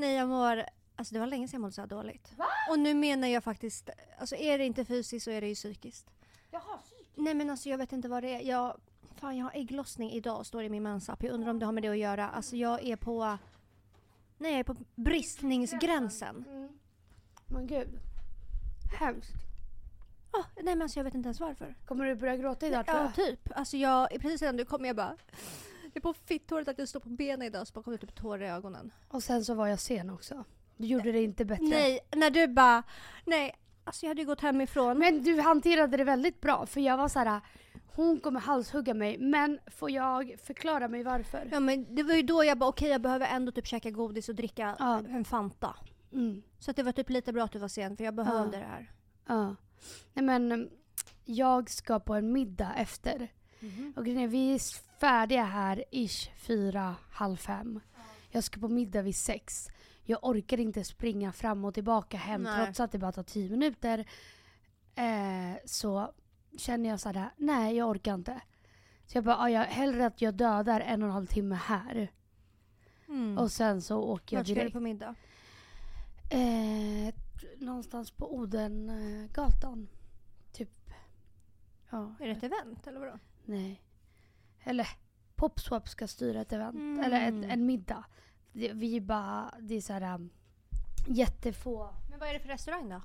Nej, jag mår... Alltså det var länge sedan jag mådde så här dåligt. Och nu menar jag faktiskt... Alltså är det inte fysiskt så är det ju psykiskt. Jaha, psykiskt? Nej men alltså jag vet inte vad det är. Jag, fan jag har ägglossning idag står det i min mensapp. Jag undrar om det har med det att göra. Alltså jag är på... Nej jag är på bristningsgränsen. Mm. Men gud. Hemskt. Ah, nej men alltså jag vet inte ens varför. Kommer du börja gråta idag tror Ja jag? typ. Alltså jag, precis innan du kom jag bara... Det är på fitthåret att jag står på benen idag så bara kom det typ tårar i ögonen. Och sen så var jag sen också. Du gjorde det inte bättre. Nej, när du bara... Nej, alltså jag hade ju gått hemifrån. Men du hanterade det väldigt bra för jag var så här. hon kommer halshugga mig men får jag förklara mig varför? Ja men det var ju då jag bara okej jag behöver ändå typ käka godis och dricka Ja. en Fanta. Mm. Så att det var typ lite bra att du var sen för jag behövde det här. Ja. Nej men jag ska på en middag efter. Och grejen är, vi är färdiga här ish fyra, halv fem. Jag ska på middag vid sex. Jag orkar inte springa fram och tillbaka hem Nej. trots att det bara tar tio minuter. Eh, så känner jag såhär, nej jag orkar inte. Så jag bara, "Ah, jag, hellre att jag dödar en och en halv timme här. Mm. Och sen så åker jag Vart ska du direkt. på middag? Eh, någonstans på Odengatan. Typ. Ja. Är det ett event eller vadå? Nej. Eller Popswap ska styra ett event. Mm. Eller ett, en middag. Det, vi är bara, det är såhär um, jättefå. Men vad är det för restaurang då?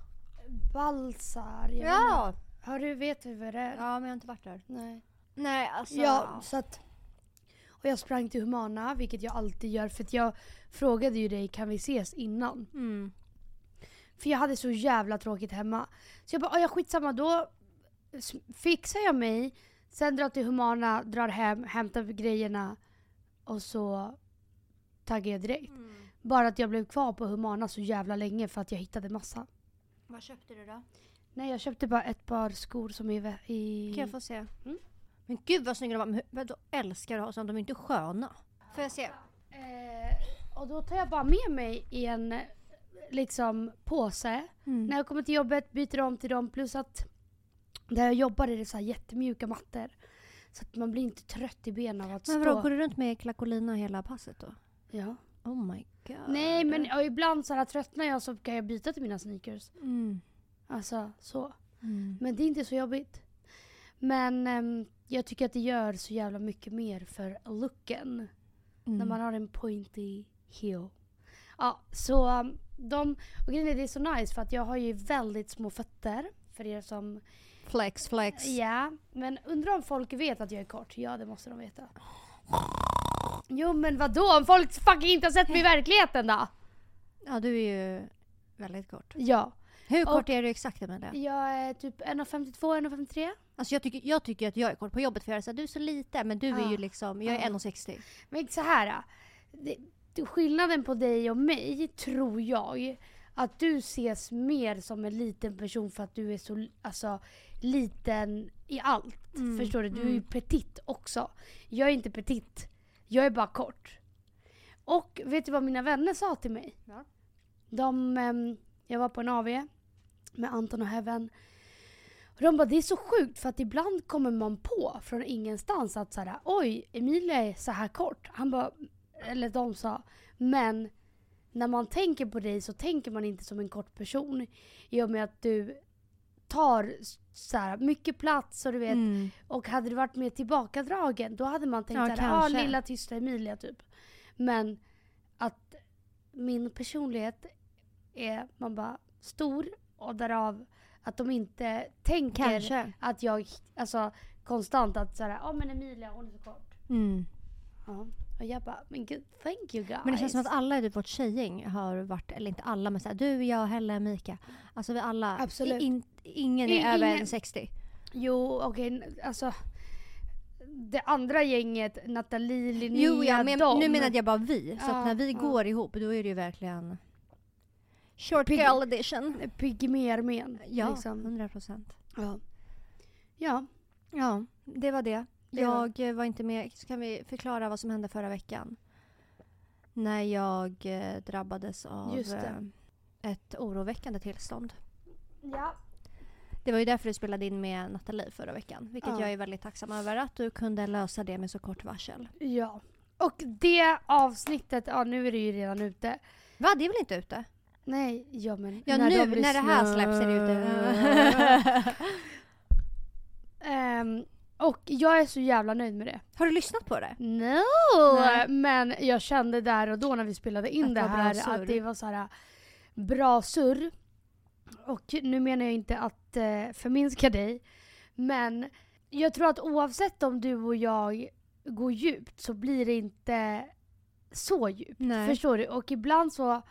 Balsar. Ja! Har du vet vi vad det är? Ja men jag har inte varit där. Nej. Nej alltså. Ja, så att. Och jag sprang till Humana, vilket jag alltid gör. För att jag frågade ju dig, kan vi ses innan? Mm. För jag hade så jävla tråkigt hemma. Så jag bara, "Ah, ja skitsamma då fixar jag mig. Sen drar till Humana, drar hem, hämtar grejerna och så taggar jag direkt. Mm. Bara att jag blev kvar på Humana så jävla länge för att jag hittade massa. Vad köpte du då? Nej jag köpte bara ett par skor som är i... Kan jag få se? Mm. Men gud vad snygga de var. Men Vadå älskar att ha sånt? De är inte sköna. Får jag se? Eh, och då tar jag bara med mig i en eh, liksom påse. Mm. När jag kommer till jobbet byter om till dem plus att där jag jobbar är det så här jättemjuka mattor. Så att man blir inte trött i benen av att Men stå. vadå, går du runt med klakolina hela passet då? Ja. Oh my god. Nej men ibland så här, tröttnar jag så kan jag byta till mina sneakers. Mm. Alltså så. Mm. Men det är inte så jobbigt. Men ehm, jag tycker att det gör så jävla mycket mer för looken. Mm. När man har en pointy heel. Ja, så um, de... Och grejen är det är så nice för att jag har ju väldigt små fötter. För er som... Flex, flex. Ja, men undrar om folk vet att jag är kort? Ja, det måste de veta. Jo, men vadå? Om folk fucking inte har sett mig i verkligheten då? Ja, du är ju väldigt kort. Ja. Hur Och- kort är du exakt Emilia? Jag är typ 1,52, 1,53. Alltså jag tycker, jag tycker att jag är kort. På jobbet för jag är så här, du är så liten men du är Ja. ju liksom, jag är Ja. 1,60. Men så här. Det, det, skillnaden på dig och mig tror jag att du ses mer som en liten person för att du är så alltså, liten i allt. Mm, Förstår du? Du är ju mm. petit också. Jag är inte petit. Jag är bara kort. Och vet du vad mina vänner sa till mig? Ja. De, ehm, jag var på en AV med Anton och Heaven. Och de bara, det är så sjukt för att ibland kommer man på från ingenstans att så här, oj, Emilia är så här kort. Han bara, eller de sa, men när man tänker på dig så tänker man inte som en kort person. I och med att du tar så här, mycket plats och du vet, Mm. och hade du varit mer tillbakadragen då hade man tänkt Ja, såhär, ja ah, lilla tysta Emilia typ. Men att min personlighet är, man bara, stor och därav att de inte tänker Kanske. att jag, alltså konstant att såhär, ja ah, men Emilia hon är så kort. Mm. Ja. Och jag bara, men gud, thank you guys. Men det känns som att alla i typ vårt tjejgäng har varit, eller inte alla men såhär, du, jag, Helle, Mika. Alltså vi alla, Absolut. In, ingen är över ingen- 1,60. Jo, okej, alltså det andra gänget, Nathalie, Linnea, Jo, ja, men dem. nu menade jag bara vi. Så Ja, att när vi ja. går ihop då är det ju verkligen short Pig- girl edition. Pygméarmén. Ja, liksom. 100 procent. ja. Ja. Ja, det var det. Jag eh, var inte med. Så kan vi förklara vad som hände förra veckan? När jag eh, drabbades av eh, ett oroväckande tillstånd. Ja. Det var ju därför du spelade in med Nathalie förra veckan. Vilket Ja. jag är väldigt tacksam över att du kunde lösa det med så kort varsel. Ja. Och det avsnittet, ja nu är det ju redan ute. Va, det är väl inte ute? Nej, ja men Ja, när nu de när det här släpps är det ute. Ehm, och jag är så jävla nöjd med det. Har du lyssnat på det? No! Nej. Men jag kände där och då när vi spelade in Att det här att det var så här bra surr. Och nu menar jag inte att eh, förminska dig. Men jag tror att oavsett om du och jag går djupt så blir det inte så djupt. Nej. Förstår du? Och ibland så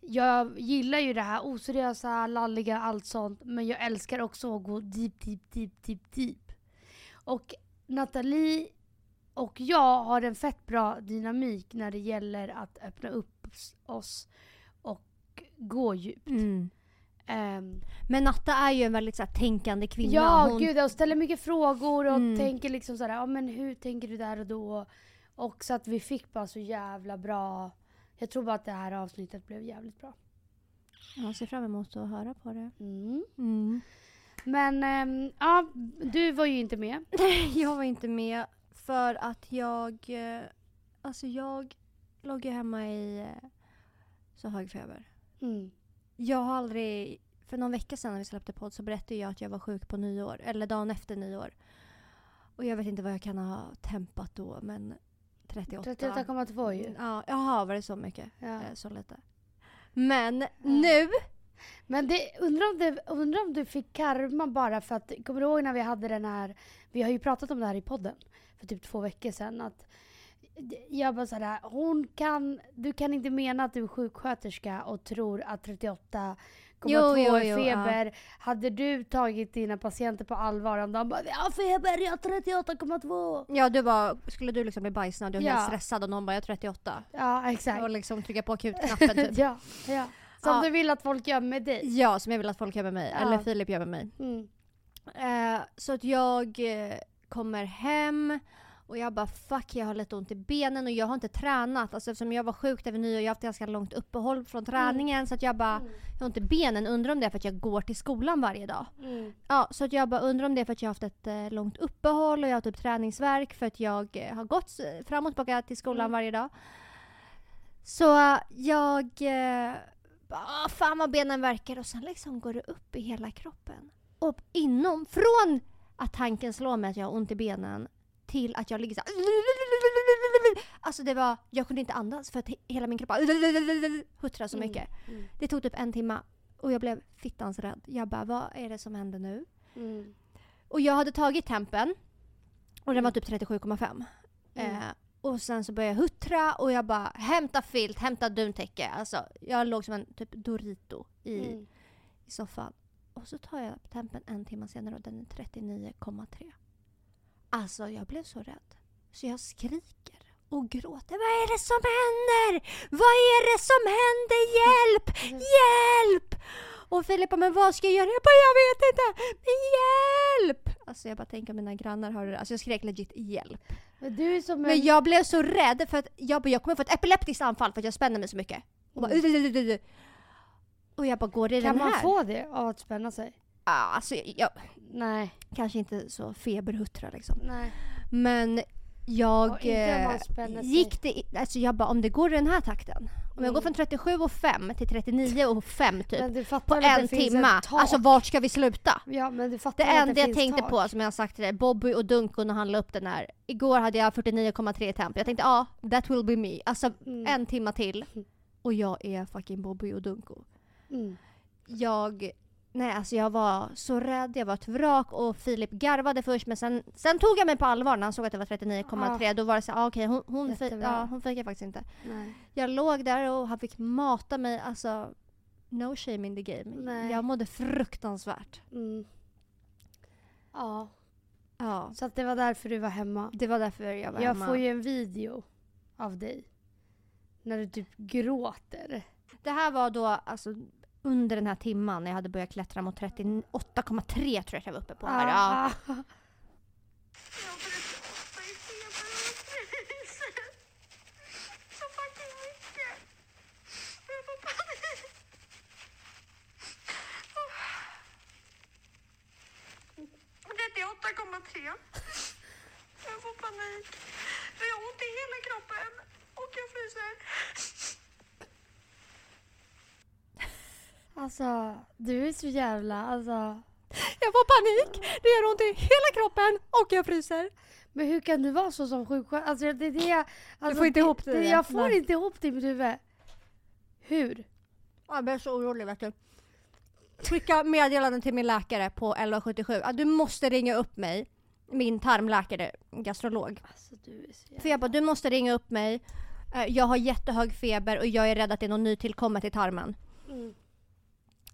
jag gillar ju det här oseriösa, lalliga, allt sånt. Men jag älskar också att gå deep, deep, deep, deep, deep. Och Nathalie och jag har en fett bra dynamik när det gäller att öppna upp oss och gå djupt. Mm. Ehm, Men Natta är ju en väldigt så här, tänkande kvinna. ja, Hon- gud, och ställer mycket frågor och Mm. tänker liksom sådär, ja men hur tänker du där och då? Och så att vi fick bara så jävla bra, jag tror bara att det här avsnittet blev jävligt bra. Jag ser fram emot att höra på det. Mm. Mm. Men ehm, ja, du var ju inte med. Jag var inte med för att jag... eh, Alltså jag låg ju hemma i eh, så hög feber. Mm. Jag har aldrig... För någon vecka sedan när vi släppte podd så berättade jag att jag var sjuk på nyår. Eller dagen efter nyår. Och jag vet inte vad jag kan ha tempat då men 38. 38,2 ju. Ja, jaha, var det så mycket? Ja. Eh, Så lite. Men nu... Men det, undrar, om det, undrar om du fick karma bara för att, kommer du ihåg när vi hade den här, vi har ju pratat om det här i podden för typ två veckor sedan att jag bara såhär, hon kan, du kan inte mena att du är sjuksköterska och tror att 38,2 Jo, jo, är jo, feber. Hade du tagit dina patienter på allvar om de bara, jag har feber, jag har 38,2. Ja, du var, skulle du liksom bli bajsnödig och Ja. stressad och någon bara jag är 38. Ja, exakt. Och liksom trycka på akutknappen typ. ja, ja. Som Ja. du vill att folk gör med dig. Ja, som jag vill att folk gör med mig. Ja. Eller Filip gör med mig. Mm. Eh, så att jag eh, kommer hem och jag bara fuck jag har lite ont i benen och jag har inte tränat. Alltså eftersom jag var sjuk över nyår, jag har haft ganska långt uppehåll från träningen så att jag bara, Mm. jag har ont i benen. Undrar om det är för att jag går till skolan varje dag. Mm. Ja, så att jag bara undrar om det är för att jag har haft ett eh, långt uppehåll och jag har typ träningsverk för att jag eh, har gått fram och tillbaka till skolan Mm. varje dag. Så jag... Eh, bara, "Ah, fan vad benen verkar och sen liksom går det upp i hela kroppen. Och inom, från att tanken slår mig att jag har ont i benen till att jag ligger så här. Alltså det var, jag kunde inte andas för att he- hela min kropp bara huttrade så Mm. mycket. Mm. Det tog typ en timme och jag blev fittans rädd. Jag bara, vad är det som händer nu? Mm. Och jag hade tagit tempen och den var Mm. typ 37,5. Mm. Eh, och sen så började jag huttra och jag bara hämta filt, hämta duntäcke. Alltså jag låg som en typ Dorito i, Mm. i soffan. Och så tar jag tempen en timme senare och den är 39,3. Alltså jag blev så rädd. Så jag skriker och gråter. Vad är det som händer? Vad är det som händer? Hjälp! Hjälp! Och Filip bara, men vad ska jag göra? Jag bara, jag vet inte! Men hjälp! Alltså jag bara tänker mina grannar hörde det. Alltså jag skrek legit hjälp. En... Men jag blev så rädd för att jag, bara, jag kommer få ett epileptiskt anfall för att jag spänner mig så mycket. Och, bara, Mm. och jag bara, går det Kan den man här? få det av att spänna sig? Ja, alltså jag Nej. kanske inte så feberhuttra liksom. Nej. Men jag man eh, gick det, alltså jag bara om det går i den här takten. Om jag går från 37 och 5 till 39 och 5 typ. På en det tak? Alltså vart ska vi sluta? Ja men du Det fattar enda jag finns tänkte tak? på som jag har sagt till dig, Bobby och Dunko när han la upp den här. Igår hade jag 49,3 i temp. Jag tänkte ja, that will be me. Alltså Mm. en timma till och jag är fucking Bobby och Dunko. Mm. Jag, nej alltså jag var så rädd, jag var ett vrak och Filip garvade först men sen, sen tog jag mig på allvar när han såg att det var 39,3. Då var det så ah, okej hon, hon, fi, ja, hon fejkar faktiskt inte. Nej. Jag låg där och han fick mata mig, alltså no shame in the game. Nej. Jag mådde fruktansvärt. Mm. Ja, Ja, så att det var därför du var hemma. det var därför jag var Jag hemma. får ju en video av dig. När du typ gråter. Det här var då alltså under den här timman när jag hade börjat klättra mot 38,3 tror jag att jag var uppe på här. Ja. Ah. Jag har 38 i feber och fryser. Mycket. Jag får panik. Oh. 38,3. Jag får panik. För jag har ont i hela kroppen och jag fryser. Alltså, du är så jävla... Alltså. Jag får panik, det gör ont i hela kroppen och jag fryser. Men hur kan du vara så som sjuksköterska? Alltså, det, är det, jag- alltså, får inte ihop det, det. Jag får Nej. inte ihop det i mitt huvud. Hur? Jag blir så orolig vet du. Skicka meddelanden till min läkare på 1177. Ah, Du måste ringa upp mig. Min tarmläkare, gastrolog. Alltså, du är så jävla... För jag bara, du måste ringa upp mig. Eh, Jag har jättehög feber och jag är rädd att det är något nytillkommet i tarmen. Mm.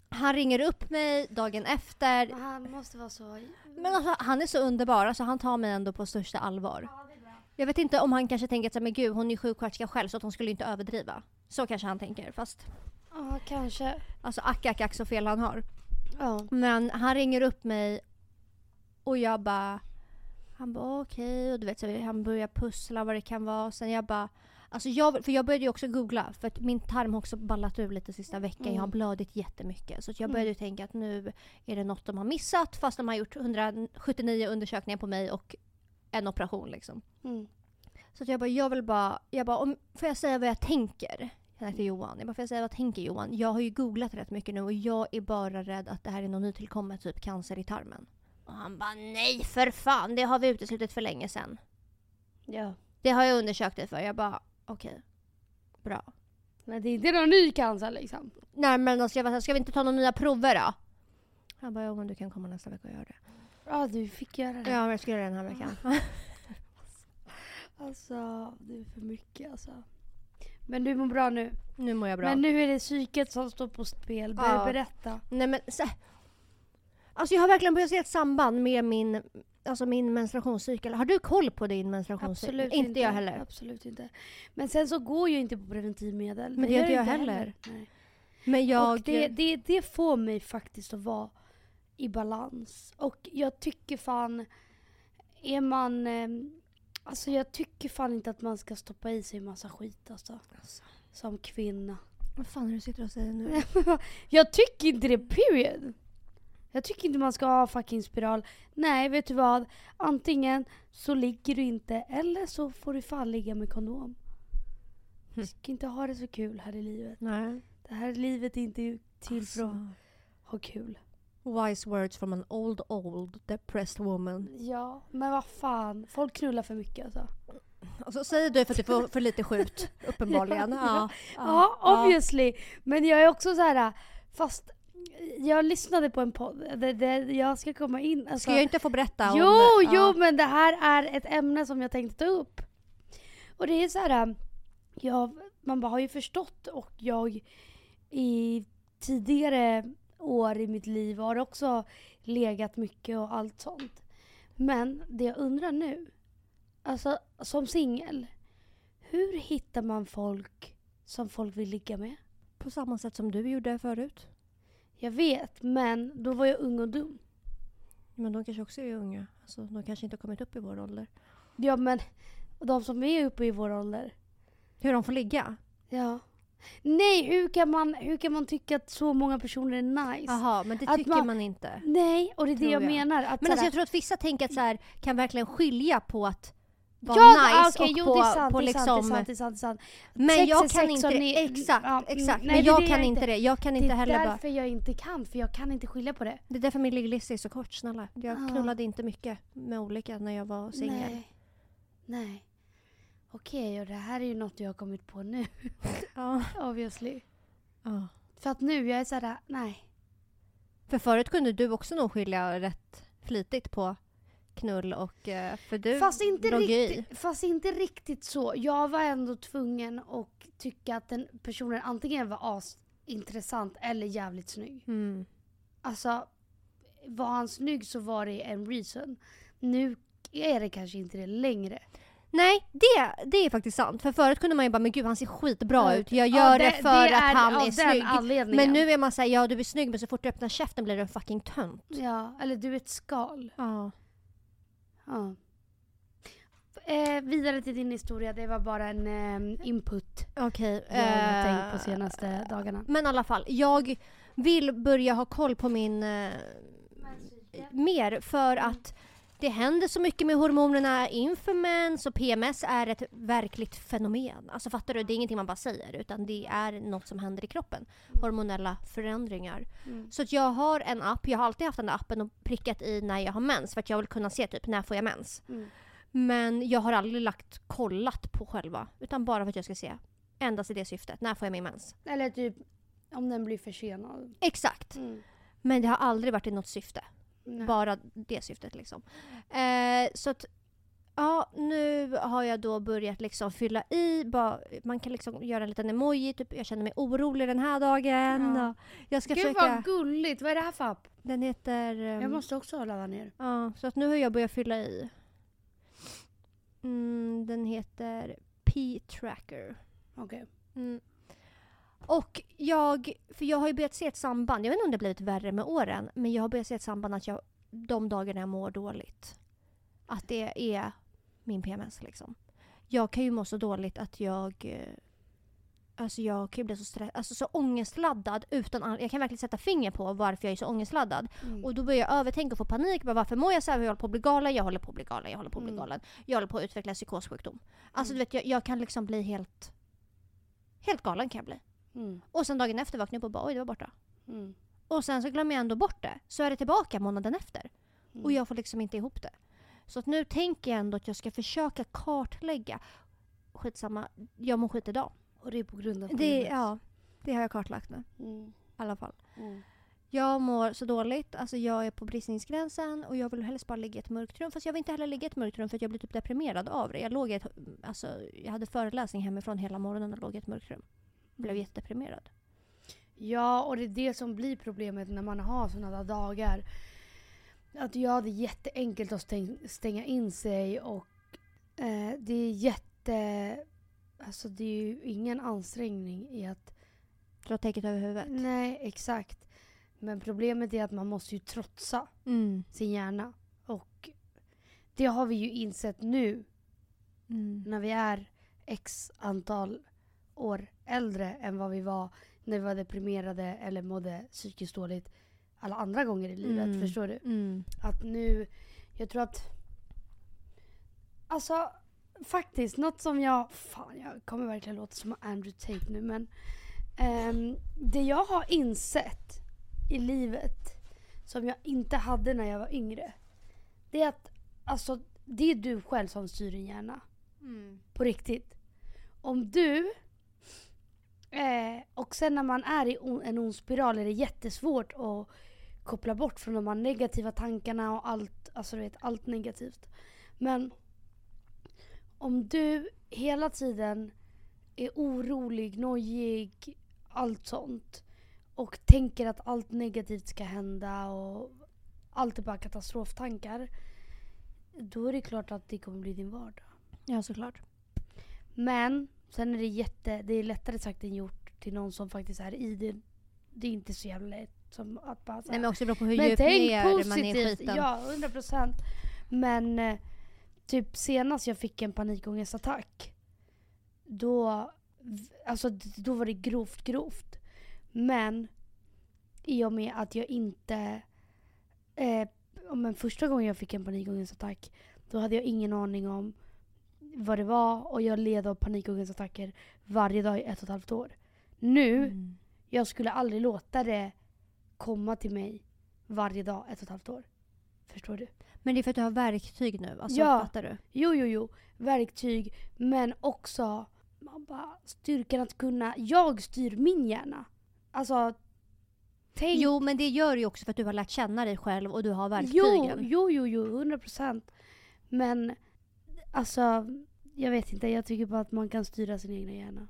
Han ringer upp mig dagen efter. Han måste vara så... Men alltså, han är så underbar, alltså, han tar mig ändå på största allvar. Jag vet inte om han kanske tänker att men gud hon är sjuksköterska själv så att hon skulle inte överdriva. Så kanske han tänker fast Ja, kanske. alltså ack ack ack så fel han har. Ja. Men han ringer upp mig och jag bara han bara okej och du vet så han börjar pussla vad det kan vara. Sen jag bara Alltså jag, för jag började ju också googla för att min tarm har också ballat ur lite sista veckan. Jag har Mm. blödit jättemycket. Så jag Mm. började ju tänka att nu är det något de har missat fast de har gjort 179 undersökningar på mig och en operation liksom. Mm. Så jag bara, jag vill bara, jag bara om, får jag säga vad jag tänker? Jag till Johan. Jag bara, får jag säga vad jag tänker Johan? Jag har ju googlat rätt mycket nu och jag är bara rädd att det här är något nytillkommet, typ cancer i tarmen. Och han bara, nej för fan, det har vi uteslutit för länge sedan. ja. Det har jag undersökt dig för. Jag bara, okej. Bra. Men det är inte någon ny cancer liksom. Nej men alltså jag bara, ska vi inte ta några nya prover då? Han bara, ja men du kan komma nästa vecka och göra det. Ja, du fick göra det. Ja men jag ska göra det den här veckan. Alltså, det är för mycket alltså. Men du mår bra nu. nu mår jag bra. Men nu är det psyket som står på spel. Ber- Ja. Berätta. Nej men så, Alltså jag har verkligen börjat se ett samband med min, alltså min menstruationscykel. Har du koll på din menstruationscykel? Absolut inte. jag heller. Absolut inte. Men sen så går jag inte på preventivmedel. Men det gör inte jag heller. Nej. Men jag... Och det, det, det får mig faktiskt att vara i balans. Och jag tycker fan, är man... Eh, alltså jag tycker fan inte att man ska stoppa i sig massa skit alltså. Alltså, Som kvinna. vad fan är det du sitter och säger nu? jag tycker inte det, period. Jag tycker inte man ska ha fucking spiral. Nej, vet du vad? Antingen så ligger du inte eller så får du fan ligga med kondom. Du Hm. ska inte ha det så kul här i livet. Nej. Det här livet är inte till för att Alltså, ha kul. wise words from an old old depressed woman. Ja, men vad fan. Folk knullar för mycket alltså. Alltså säger du för att du får för lite skjut, uppenbarligen. Ja, Ja, Ja, obviously. Men jag är också så här, fast jag lyssnade på en podd. Det, det, jag ska komma in. Alltså, Ska jag inte få berätta jo, om... jo, ja. men det här är ett ämne som jag tänkte ta upp. Och det är så här, jag, man bara har ju förstått och jag i tidigare år i mitt liv har också legat mycket och allt sånt. Men det jag undrar nu, alltså som singel, hur hittar man folk som folk vill ligga med? På samma sätt som du gjorde förut. Jag vet, men då var jag ung och dum. Men de kanske också är unga. Alltså, de kanske inte har kommit upp i vår ålder. Ja men de som är uppe i vår ålder. Hur de får ligga? Ja. Nej, hur kan man, hur kan man tycka att så många personer är nice? Jaha, men det Att tycker man- man, inte. Nej, och det är det jag, jag. menar. Att Men alltså, såhär- jag tror att vissa tänker att så här, kan verkligen skilja på att vara ja, nice okej, och jo, på, det är sant, på det är liksom... det är sant, det är sant, det är sant. Men Sex jag är kan sex inte det. ni- Exakt, ja, exakt. nej, men det är jag det kan jag inte det. Jag kan inte det är heller bara... därför jag inte kan, för jag kan inte skilja på det. Det är därför min ligglista är så kort, snälla. Jag Ja. knullade inte mycket med olika när jag var singel. Nej. Nej. Okej, och det här är ju något jag har kommit på nu, Ja. obviously. ja. För att nu, jag är såhär, nej. För förut kunde du också nog skilja rätt flitigt på knull och... eh, För du Fast inte, riktigt, fast inte riktigt så. Jag var ändå tvungen att tycka att den personen antingen var asintressant eller jävligt snygg. Mm. Alltså, var han snygg så var det en reason. Nu är det kanske inte det längre. Nej, det, det är faktiskt sant. För förut kunde man ju bara, men gud han ser skitbra Ja, ut. Jag ja, gör det- det, för det att han är snygg. Men nu är man såhär, ja du är snygg men så fort du öppnar käften blir du en fucking tönt. Ja, eller du är ett skal. Ja. Ja. Eh, vidare till din historia, det var bara en eh, input Okej. jag har eh, tänkt på senaste dagarna. Men i alla fall, jag vill börja ha koll på min... Eh, mer för att det händer så mycket med hormonerna inför mens och PMS är ett verkligt fenomen. Alltså fattar du? Det är ingenting man bara säger utan det är något som händer i kroppen. Hormonella förändringar. Mm. Så att jag har en app, jag har alltid haft den där appen och prickat i när jag har mens för att jag vill kunna se typ när får jag mens. Mm. Men jag har aldrig lagt kollat på själva utan bara för att jag ska se. Endast i det syftet. När får jag min mens? Eller typ om den blir försenad. Exakt. Mm. Men det har aldrig varit i något syfte. Nej. Bara det syftet liksom. Eh, så att Ja, nu har jag då börjat liksom fylla i. Bara, man kan liksom göra en liten emoji. Typ, jag känner mig orolig den här dagen. Ja. Jag ska Gud försöka... vad gulligt, vad är det här för app? Den heter... ehm, Jag måste också ladda ner. Ja, så att nu har jag börjat fylla i. Mm, den heter P-tracker. Okej. Mm. Och jag, för jag har ju börjat se ett samband, jag vet inte om det blivit värre med åren, men jag har börjat se ett samband att jag, de dagarna jag mår dåligt, att det är min PMS liksom. Jag kan ju må så dåligt att jag, eh, alltså jag kan ju bli så stress, alltså så ångestladdad utan, an- jag kan verkligen sätta finger på varför jag är så ångestladdad. Mm. Och då börjar jag övertänka och få panik. Bara, varför mår jag så här? Jag håller på att bli galen, jag håller på att bli galen, jag håller på att bli Mm. galen. Jag håller på att utveckla psykossjukdom. Alltså Mm. du vet, jag, jag kan liksom bli helt, helt galen kan jag bli. Mm. Och sen dagen efter vaknar jag upp och bara oj det var borta. Mm. Och sen så glömmer jag ändå bort det. Så är det tillbaka månaden efter. Mm. Och jag får liksom inte ihop det. Så att nu tänker jag ändå att jag ska försöka kartlägga. Skitsamma, jag mår skit idag. Och det är på grund av Det, ja, det har jag kartlagt nu. Mm. I alla fall. Mm. Jag mår så dåligt, alltså jag är på bristningsgränsen och jag vill helst bara ligga i ett mörkt rum. Fast jag vill inte heller ligga i ett mörkt rum för jag blir typ deprimerad av det. Jag, låg ett, alltså, jag hade föreläsning hemifrån hela morgonen och låg i ett mörkt rum. Blev jättedeprimerad. Ja, och det är det som blir problemet när man har sådana dagar. Att ja, det är jätteenkelt att stäng, stänga in sig och eh, det är jätte... Alltså det är ju ingen ansträngning i att... Dra täcket över huvudet. Nej, exakt. Men problemet är att man måste ju trotsa Mm. sin hjärna. Och det har vi ju insett nu Mm. när vi är x antal år äldre än vad vi var när vi var deprimerade eller mådde psykiskt dåligt alla andra gånger i livet. Mm. Förstår du? Mm. Att nu, jag tror att... Alltså faktiskt, något som jag... Fan, jag kommer verkligen låta som Andrew Tate nu men... ehm, det jag har insett i livet som jag inte hade när jag var yngre. Det är att alltså, det är du själv som styr din hjärna. Mm. På riktigt. Om du... Eh, och sen när man är i en ond spiral är det jättesvårt att koppla bort från de här negativa tankarna och allt, alltså du vet, allt negativt. Men om du hela tiden är orolig, nojig, allt sånt och tänker att allt negativt ska hända och allt är bara katastroftankar. Då är det klart att det kommer bli din vardag. Ja, såklart. Men sen är det jätte, det är lättare sagt än gjort till någon som faktiskt är i det. Det är inte så jävla lätt som att bara Nej men också beror på hur djupt ner man är i positivt. skiten. Ja, 100 procent. Men eh, typ senast jag fick en panikångestattack. Då, alltså, då var det grovt, grovt. Men i och med att jag inte... Eh, men första gången jag fick en panikångestattack då hade jag ingen aning om vad det var och jag led av panikångestattacker varje dag i ett och ett halvt år. Nu Mm. jag skulle aldrig låta det komma till mig varje dag ett och ett halvt år. Förstår du? Men det är för att du har verktyg nu, alltså Ja. fattar du? Jo, jo, jo. Verktyg. Men också man bara, styrkan att kunna... Jag styr min hjärna. Alltså, tänk... Jo men det gör ju också för att du har lärt känna dig själv och du har jo, verktygen. jo, jo, jo, 100 procent. Men alltså, jag vet inte. Jag tycker bara att man kan styra sin egna hjärna.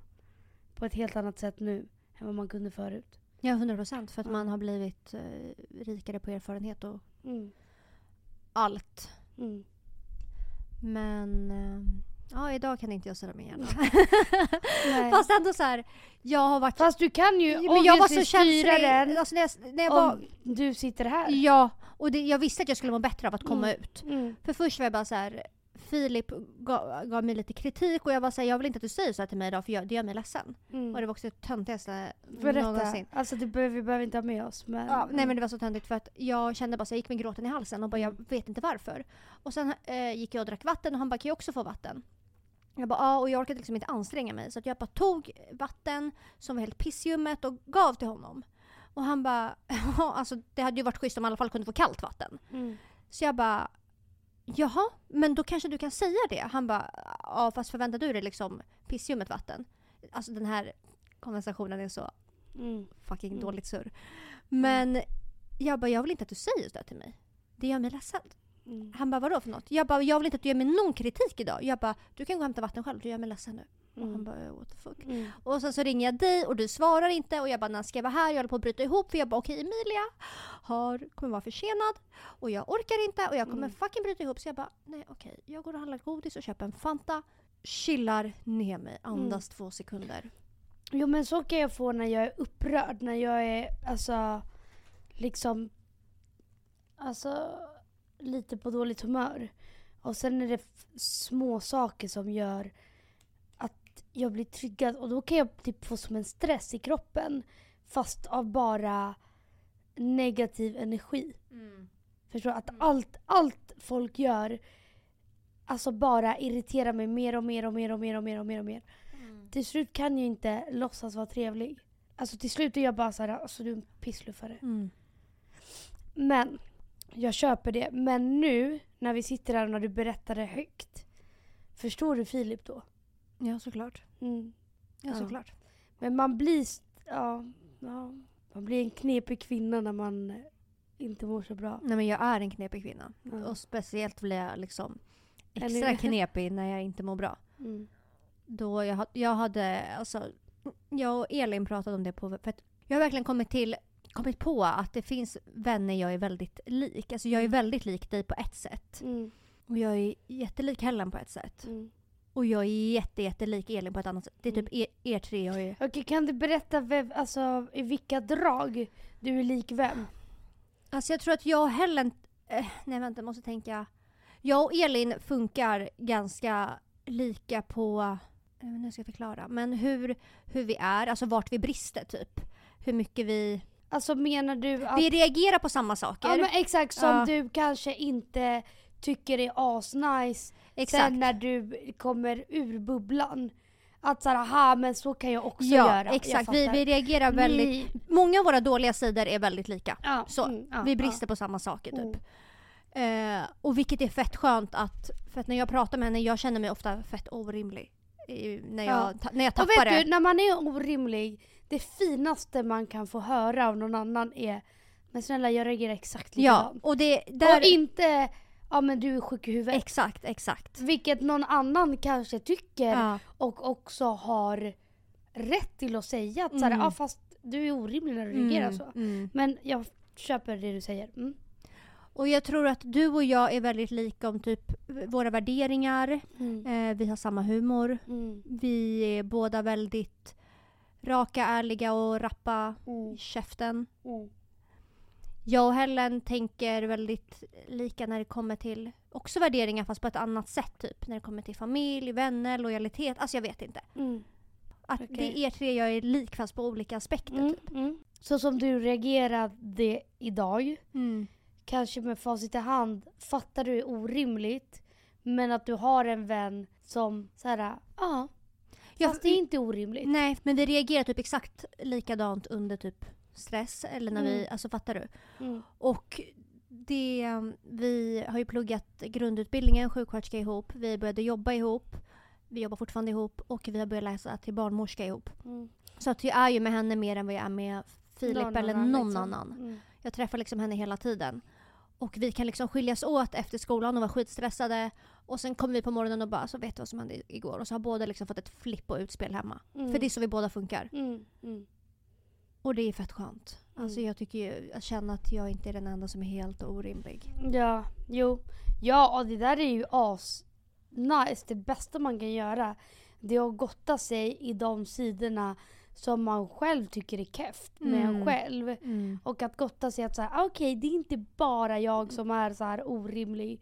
På ett helt annat sätt nu än vad man kunde förut. Ja, 100 procent. För att Ja. man har blivit eh, rikare på erfarenhet och Mm. allt. Mm. Men eh, ja, idag kan inte jag styra min hjärna. Fast ändå så här, jag har varit... Fast du kan ju men jag var så styra den Alltså när jag, när jag var, om du sitter här. ja, och det, jag visste att jag skulle må bättre av att komma Mm. ut. Mm. För först var jag bara så här, Filip gav, gav mig lite kritik och jag var såhär, jag vill inte att du säger så här till mig idag för jag, det gör mig ledsen. Mm. Och det var också det töntigaste Berätta. någonsin. Alltså det behöver, vi behöver inte ha med oss. Men, Ja, nej men det var så töntigt för att jag kände bara så jag gick med gråten i halsen och bara Mm. jag vet inte varför. Och sen eh, gick jag och drack vatten och han bara kan jag också få vatten? Jag bara ja och jag orkade liksom inte anstränga mig så jag bara tog vatten som var helt pissljummet och gav till honom. Och han bara, alltså det hade ju varit schysst om man i alla fall kunde få kallt vatten. Mm. Så jag bara, jaha, men då kanske du kan säga det? Han bara, ja fast förväntar du dig liksom pissljummet vatten? Alltså den här konversationen är så Mm. fucking Mm. dåligt surr. Men jag bara, jag vill inte att du säger så till mig. Det gör mig ledsen. Mm. Han bara, vadå för något? Jag bara, jag vill inte att du ger mig någon kritik idag. Jag bara, du kan gå och hämta vatten själv, du gör mig ledsen nu. Och han Mm. bara, "Eh, what the fuck. Mm. Och sen så ringer jag dig och du svarar inte och jag bara, när ska jag vara här? Jag håller på att bryta ihop för jag bara, okej Emilia har, kommer vara försenad och jag orkar inte och jag kommer Mm. fucking bryta ihop. Så jag bara, nej okej, jag går och handlar godis och köper en Fanta. Chillar ner mig, andas två sekunder. Jo men så kan jag få när jag är upprörd, när jag är alltså liksom alltså lite på dåligt humör. Och sen är det små saker som gör att jag blir triggad och då kan jag typ få som en stress i kroppen fast av bara negativ energi. Förstår du? Att allt, allt folk gör alltså bara irriterar mig mer och mer och mer och mer och mer och mer och mer. Till slut kan jag inte låtsas vara trevlig. Alltså till slut är jag bara så här, alltså du är en pissluffare. Mm. Men jag köper det. Men nu när vi sitter här och när du berättar det högt. Förstår du Filip då? Ja såklart. Mm. Ja, såklart. Men man blir, ja, ja, man blir en knepig kvinna när man inte mår så bra. Nej men jag är en knepig kvinna. Ja. Och speciellt blir jag liksom extra knepig när jag inte mår bra. Mm. Då jag, jag hade, alltså, jag och Elin pratade om det på, för jag har verkligen kommit till kommit på att det finns vänner jag är väldigt lik. Alltså jag är Mm. väldigt lik dig på ett sätt. Mm. Och jag är jättelik Helen på ett sätt. Mm. Och jag är jätte, jättelik Elin på ett annat sätt. Det är typ er, er tre jag är. Okej, kan du berätta vem, alltså, i vilka drag du är lik vem? Alltså jag tror att jag och Helen, eh, nej vänta jag måste tänka. Jag och Elin funkar ganska lika på, jag vet inte hur jag ska förklara, men hur, hur vi är, alltså vart vi brister typ. Hur mycket vi, Alltså menar du att... vi reagerar på samma saker. Ja men exakt, som Ja. du kanske inte tycker är asnice Exakt. sen när du kommer ur bubblan. Att såhär, aha men så kan jag också ja, göra. Exakt. Vi, vi reagerar väldigt, Ni- många av våra dåliga sidor är väldigt lika. ja, Så, mm, ja, vi brister på samma saker typ. Eh, och vilket är fett skönt att, för att när jag pratar med henne, jag känner mig ofta fett orimlig. i- När jag, när jag Och tappar vet det. du, när man är orimlig, det finaste man kan få höra av någon annan är Men snälla jag reagerar exakt Ja, likadant. och det där... Och inte, ja men du är sjuk i huvudet. Exakt, exakt. Vilket någon annan kanske tycker Ja. och också har rätt till att säga att såhär, Mm. ja fast du är orimlig när du reagerar Mm, så. mm. Men jag köper det du säger. Mm. Och jag tror att du och jag är väldigt lika om typ våra värderingar. Mm. Eh, vi har samma humor. Mm. Vi är båda väldigt raka, ärliga och rappa Mm. i käften. Mm. Jag och Helen tänker väldigt lika när det kommer till också värderingar fast på ett annat sätt typ. När det kommer till familj, vänner, lojalitet. Alltså jag vet inte. Mm. Att Okej. det är er tre jag är lik fast på olika aspekter Mm. typ. Mm. Så som du reagerade idag, Mm. kanske med facit i hand, fattar du är orimligt. Men att du har en vän som såhär, ja. Ja, Fast det är inte orimligt. Nej, men vi reagerar typ exakt likadant under typ stress. Eller när vi, Mm. alltså fattar du? Mm. Och det, vi har ju pluggat grundutbildningen sjuksköterska ihop. Vi började jobba ihop. Vi jobbar fortfarande ihop och vi har börjat läsa till barnmorska ihop. Mm. Så att jag är ju med henne mer än vad jag är med Filip Någon eller någon liksom. annan. Mm. Jag träffar liksom henne hela tiden. Och vi kan liksom skiljas åt efter skolan och vara skitstressade. Och sen kommer vi på morgonen och bara, så vet du vad som hände igår? Och så har båda liksom fått ett flipp och utspel hemma. Mm. För det är så vi båda funkar. Mm. Mm. Och det är fett skönt. Alltså Mm. jag tycker ju, att känna att jag inte är den enda som är helt orimlig. Ja, jo. Ja, och det där är ju as nice. Det bästa man kan göra det är att gotta sig i de sidorna som man själv tycker är keft med en Mm. själv. Mm. Och att gotta sig att så här, "Ah, okej det är inte bara jag som är så här orimlig.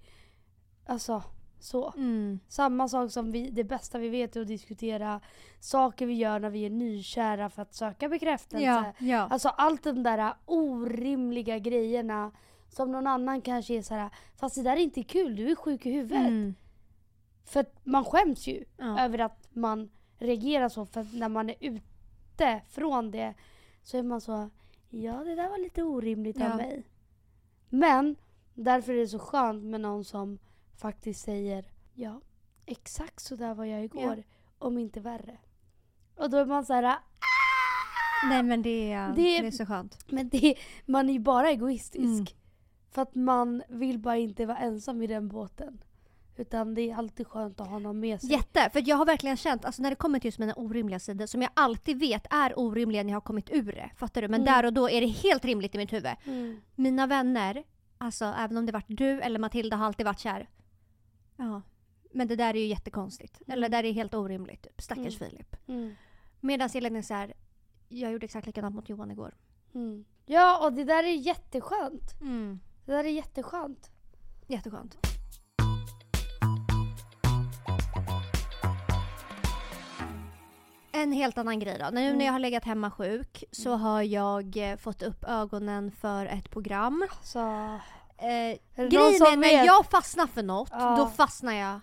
Alltså, Så. Mm. Samma sak som vi, det bästa vi vet är att diskutera saker vi gör när vi är nykära för att söka bekräftelse. Ja, ja. Alltså allt de där orimliga grejerna som någon annan kanske är så här. fast det där är inte kul, du är sjuk i huvudet. Mm. För man skäms ju Ja. över att man reagerar så för att när man är ute från det så är man så ja det där var lite orimligt av mig. Men därför är det så skönt med någon som faktiskt säger ja exakt så där var jag igår om inte värre. Och då är man så här Nej men det är, Det- det är så skönt. men det, man är ju bara egoistisk. Mm. För att man vill bara inte vara ensam i den båten. Utan det är alltid skönt att ha någon med sig. Jätte, för jag har verkligen känt, alltså när det kommer till just mina orimliga sidor som jag alltid vet är orimliga när jag har kommit ur det. Fattar du? Men Mm. där och då är det helt rimligt i mitt huvud. Mm. Mina vänner, alltså även om det varit du eller Matilda har alltid varit kär. Ja. Men det där är ju jättekonstigt. Mm. Eller det där är helt orimligt. Typ. Stackars Filip. Mm. Medan Elin är så här, jag gjorde exakt likadant mot Johan igår. Mm. Ja, och det där är jätteskönt. Mm. Det där är jätteskönt. Jätteskönt. En helt annan grej då. Nu Mm. när jag har legat hemma sjuk så har jag eh, fått upp ögonen för ett program. Så, Eh, grejen är när vet? jag fastnar för något, Ja. då fastnar jag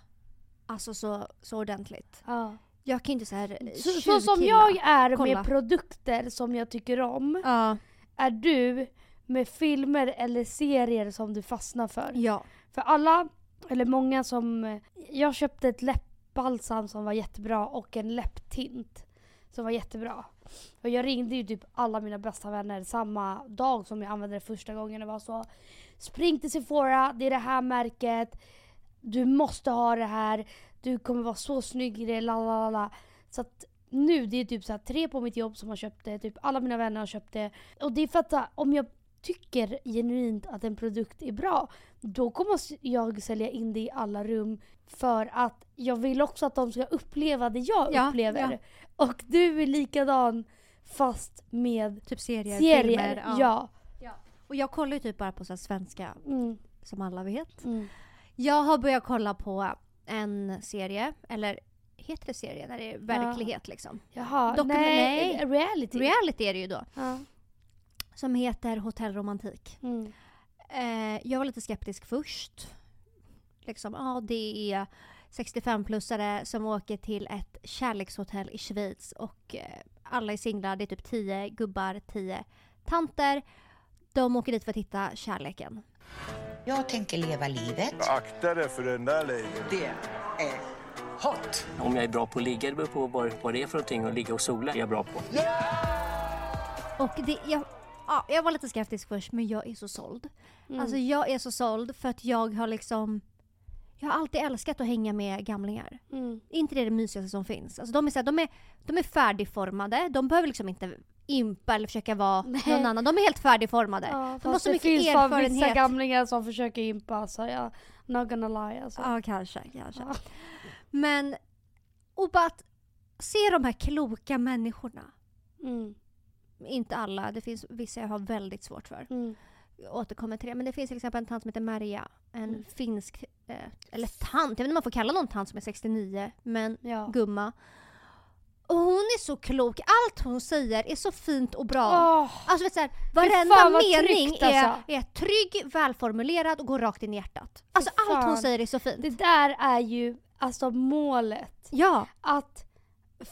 alltså så, så ordentligt. ja. Jag kan inte så här eh, så, så som tjuvkilla. jag är Kolla. med produkter som jag tycker om. Ja, Är du med filmer eller serier som du fastnar för? ja. För alla, eller många som... Jag köpte ett läppbalsam som var jättebra och en läpptint som var jättebra. Och jag ringde ju typ alla mina bästa vänner samma dag som jag använde det första gången och var så Spring till Sephora, det är det här märket. Du måste ha det här. Du kommer vara så snygg i det, la la la. Så att nu, det är typ så här tre på mitt jobb som har köpt det. Typ alla mina vänner har köpt det. Och det är för att om jag tycker genuint att en produkt är bra, då kommer jag sälja in det i alla rum. För att jag vill också att de ska uppleva det jag Ja, upplever. ja. Och du är likadan fast med Typ serier, serier. filmer. ja. Och jag kollar ju typ bara på så svenska, Mm, som alla vet. mm. Jag har börjat kolla på en serie, eller heter det serie när det är verklighet liksom? Jaha, Dokum- nej, nej. reality. Reality är det ju då. ja. Som heter Hotell Romantik. mm. Eh, jag var lite skeptisk först. Liksom, ja det är 65-plussare som åker till ett kärlekshotell i Schweiz och eh, alla är singlar. Det är typ 10 gubbar, 10 tanter. De åker dit för att hitta kärleken. Jag tänker leva livet. Akta dig för den där lady. Det är hot. Om jag är bra på att ligga, det beror på vad, vad det är för någonting. Att ligga och sola är jag bra på. Och det, jag, ja, jag var lite skeptisk först men jag är så såld. Mm. Alltså jag är så såld för att jag har liksom jag har alltid älskat att hänga med gamlingar. Mm. inte det det mysigaste som finns. Alltså de, är så här, de, är, de är färdigformade. De behöver liksom inte impa eller försöka vara Nej. någon annan. De är helt färdigformade. Ja, de har så det mycket finns fan vissa erfarenhet. gamlingar som försöker impa så jag not gonna lie alltså. Ja, kanske. kanske. Ja. Men, och bara att se de här kloka människorna. Mm. Inte alla, det finns vissa jag har väldigt svårt för. Mm. Jag återkommer till det. Men det finns till exempel en tant som heter Maria. En Mm. finsk, eh, eller tant, jag vet inte om man får kalla någon tant som är 69, men Ja. gumma. Och hon är så klok. Allt hon säger är så fint och bra. Åh, Alltså vet du, varenda mening tryggt, är, alltså. är trygg, välformulerad och går rakt in i hjärtat. Alltså Fy allt hon säger är så fint. det där är ju alltså målet. Ja, Att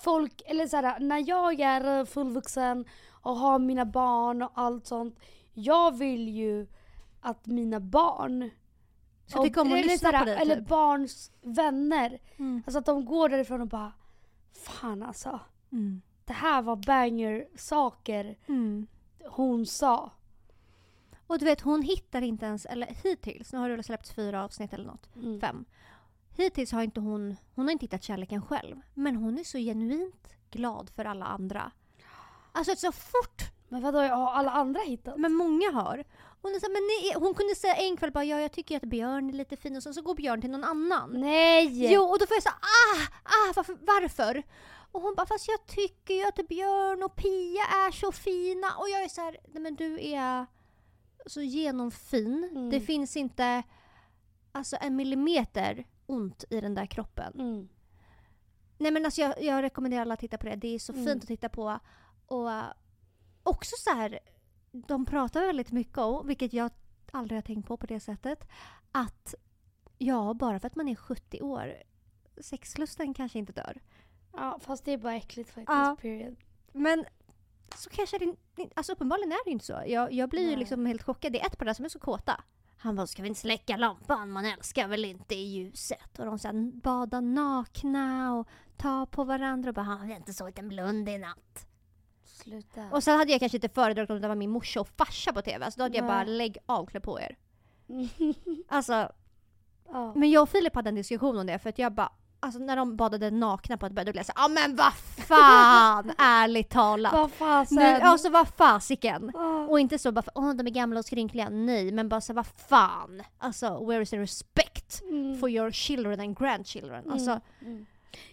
folk, eller såhär, när jag är fullvuxen och har mina barn och allt sånt. Jag vill ju att mina barn Så tycker om att eller lyssna på dig, Eller typ. barns vänner. Mm. Alltså att de går därifrån och bara Fan alltså. Mm. Det här var banger saker Mm. hon sa. Och du vet hon hittar inte ens, eller hittills, nu har det släppts fyra avsnitt eller något, Mm. fem. Hittills har inte hon, hon har inte hittat kärleken själv. Men hon är så genuint glad för alla andra. Alltså så fort Men vadå, har alla andra hittat? Men många har. Hon, är så, här, men hon kunde säga en kväll bara ja jag tycker att Björn är lite fin och sen så går Björn till någon annan. Nej! Jo och då får jag säga ah, ah varför, varför? Och hon bara fast jag tycker ju att Björn och Pia är så fina och jag är så här, nej men du är så genomfin. Mm. Det finns inte alltså en millimeter ont i den där kroppen. Mm. Nej men alltså jag, jag rekommenderar alla att titta på det. Det är så Mm. fint att titta på. Och eh, också så här, de pratar väldigt mycket om, vilket jag aldrig har tänkt på på det sättet, att ja, bara för att man är 70 år, sexlusten kanske inte dör. Ja, fast det är bara äckligt faktiskt. Ja. Period. Men så kanske det inte- alltså uppenbarligen är det inte så. Jag, jag blir ju Nej. liksom helt chockad. Det är ett par där som är så kåta. Han bara, ska vi inte släcka lampan? Man älskar väl inte i ljuset? Och de så bada nakna och ta på varandra och bara, han har inte sovit en blund i natt. Sluta. Och sen hade jag kanske inte föredragit om det var min morsa och farsa på TV. Så då hade jag Nej. bara, lägg av, klä på er. Alltså, ja. men jag och Filip hade en diskussion om det för att jag bara, alltså när de badade nakna på ett bädd, då blev jag såhär, ja men vad fan, ärligt talat. Vad fasen. Nu, alltså vad fasiken. Ja. Och inte så bara för åh de är gamla och skrynkliga, nej. Men bara så vad fan. Alltså where is the respect Mm. for your children and grandchildren? Alltså, Mm.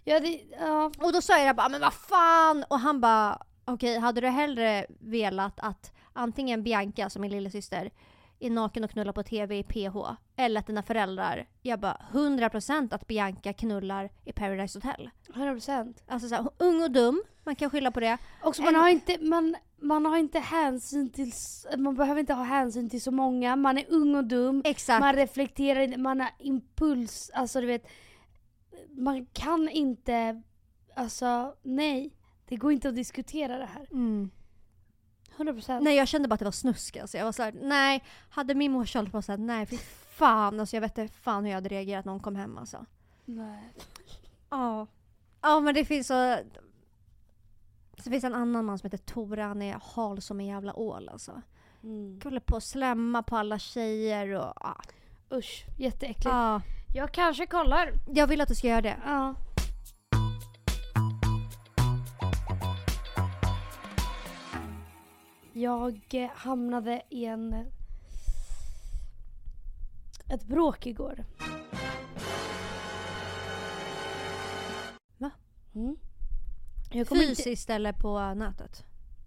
Ja, det, ja. och då sa jag bara, men vad fan! Och han bara, okej hade du hellre velat att antingen Bianca som min lillasyster är naken och knullar på TV i PH eller att dina föräldrar, jag bara 100% att Bianca knullar i Paradise Hotel. 100%. Alltså såhär, ung och dum, man kan skylla på det. Också man En- har inte, man, man har inte hänsyn till, man behöver inte ha hänsyn till så många. Man är ung och dum. Exakt. Man reflekterar inte, man har impuls, alltså du vet. Man kan inte, alltså nej. Det går inte att diskutera det här. Mm. 100%. Nej jag kände bara att det var snusk alltså. Jag var såhär, nej. Hade min morsa hållit på såhär, nej fy fan. Alltså jag vet inte fan hur jag hade reagerat när hon kom hem alltså. nej. Ja. Ja men det finns så... Så finns en annan man som heter Tore, han är hal som en jävla ål alltså. Mm. Håller på att slämma på alla tjejer och... Ja. Usch, jätteäckligt. Ja. Jag kanske kollar. Jag vill att du ska göra det. Ja. Jag eh, hamnade i en... Ett bråk igår. Va? Mm. Jag kommer inte- Fysiskt eller på nätet?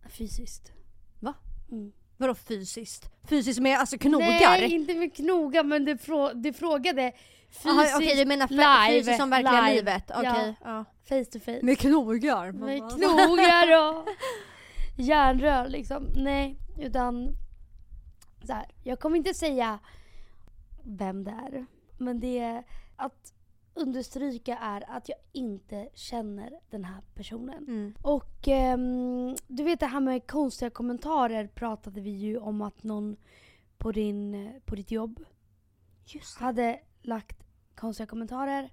Fysiskt. Va? Mm. Vadå fysiskt? Fysiskt med alltså knogar? Nej, inte med knogar men du, frå- du frågade fysiskt Aha, Okej du menar live, live, fysiskt som verkliga live. livet? Okej. Ja. Face to face. Med knogar? Med knogar och järnrör liksom. Nej, utan så här, jag kommer inte säga vem det är. Men det är att understryka är att jag inte känner den här personen. Mm. Och ehm, du vet det här med konstiga kommentarer pratade vi ju om att någon på, din, på ditt jobb hade lagt konstiga kommentarer.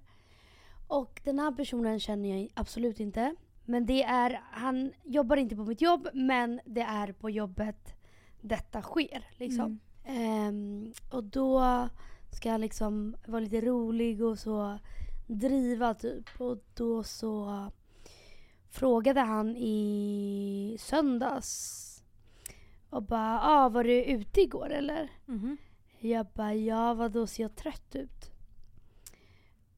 Och den här personen känner jag absolut inte. Men det är, han jobbar inte på mitt jobb men det är på jobbet detta sker. Liksom. Ehm, och då ska jag liksom vara lite rolig och så driva typ. Och då så frågade han i söndags och bara ah, var du ute igår eller? Mhm. Jag bara, ja vadå ser jag trött ut?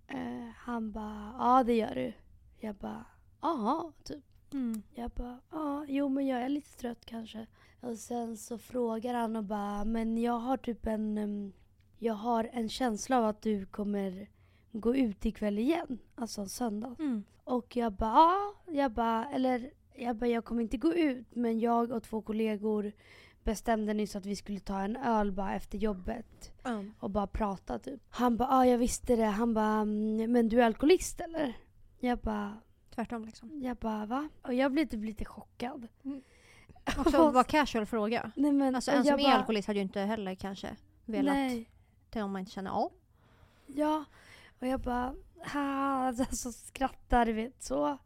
Eh, han bara, ja det gör du. Jag bara, ja typ. Mm. Jag bara, ja jo men jag är lite trött kanske. Och sen så frågar han och bara, men jag har typ en, jag har en känsla av att du kommer gå ut ikväll igen. Alltså en söndag. Mm. Och jag bara, ja. Jag bara, eller jag bara, jag kommer inte gå ut men jag och två kollegor bestämde nyss att vi skulle ta en öl bara efter jobbet Mm. och bara prata typ. Han bara, ja jag visste det. Han bara, "Mm, men du är alkoholist eller? Jag bara, Tvärtom liksom. jag bara va? Och jag blev typ lite chockad. Också var casual fråga. Nej men Alltså en som är bara, alkoholist hade ju inte heller kanske velat Nej, till om man inte känner ja. ja. Och jag bara, ha, alltså skrattar du vet så.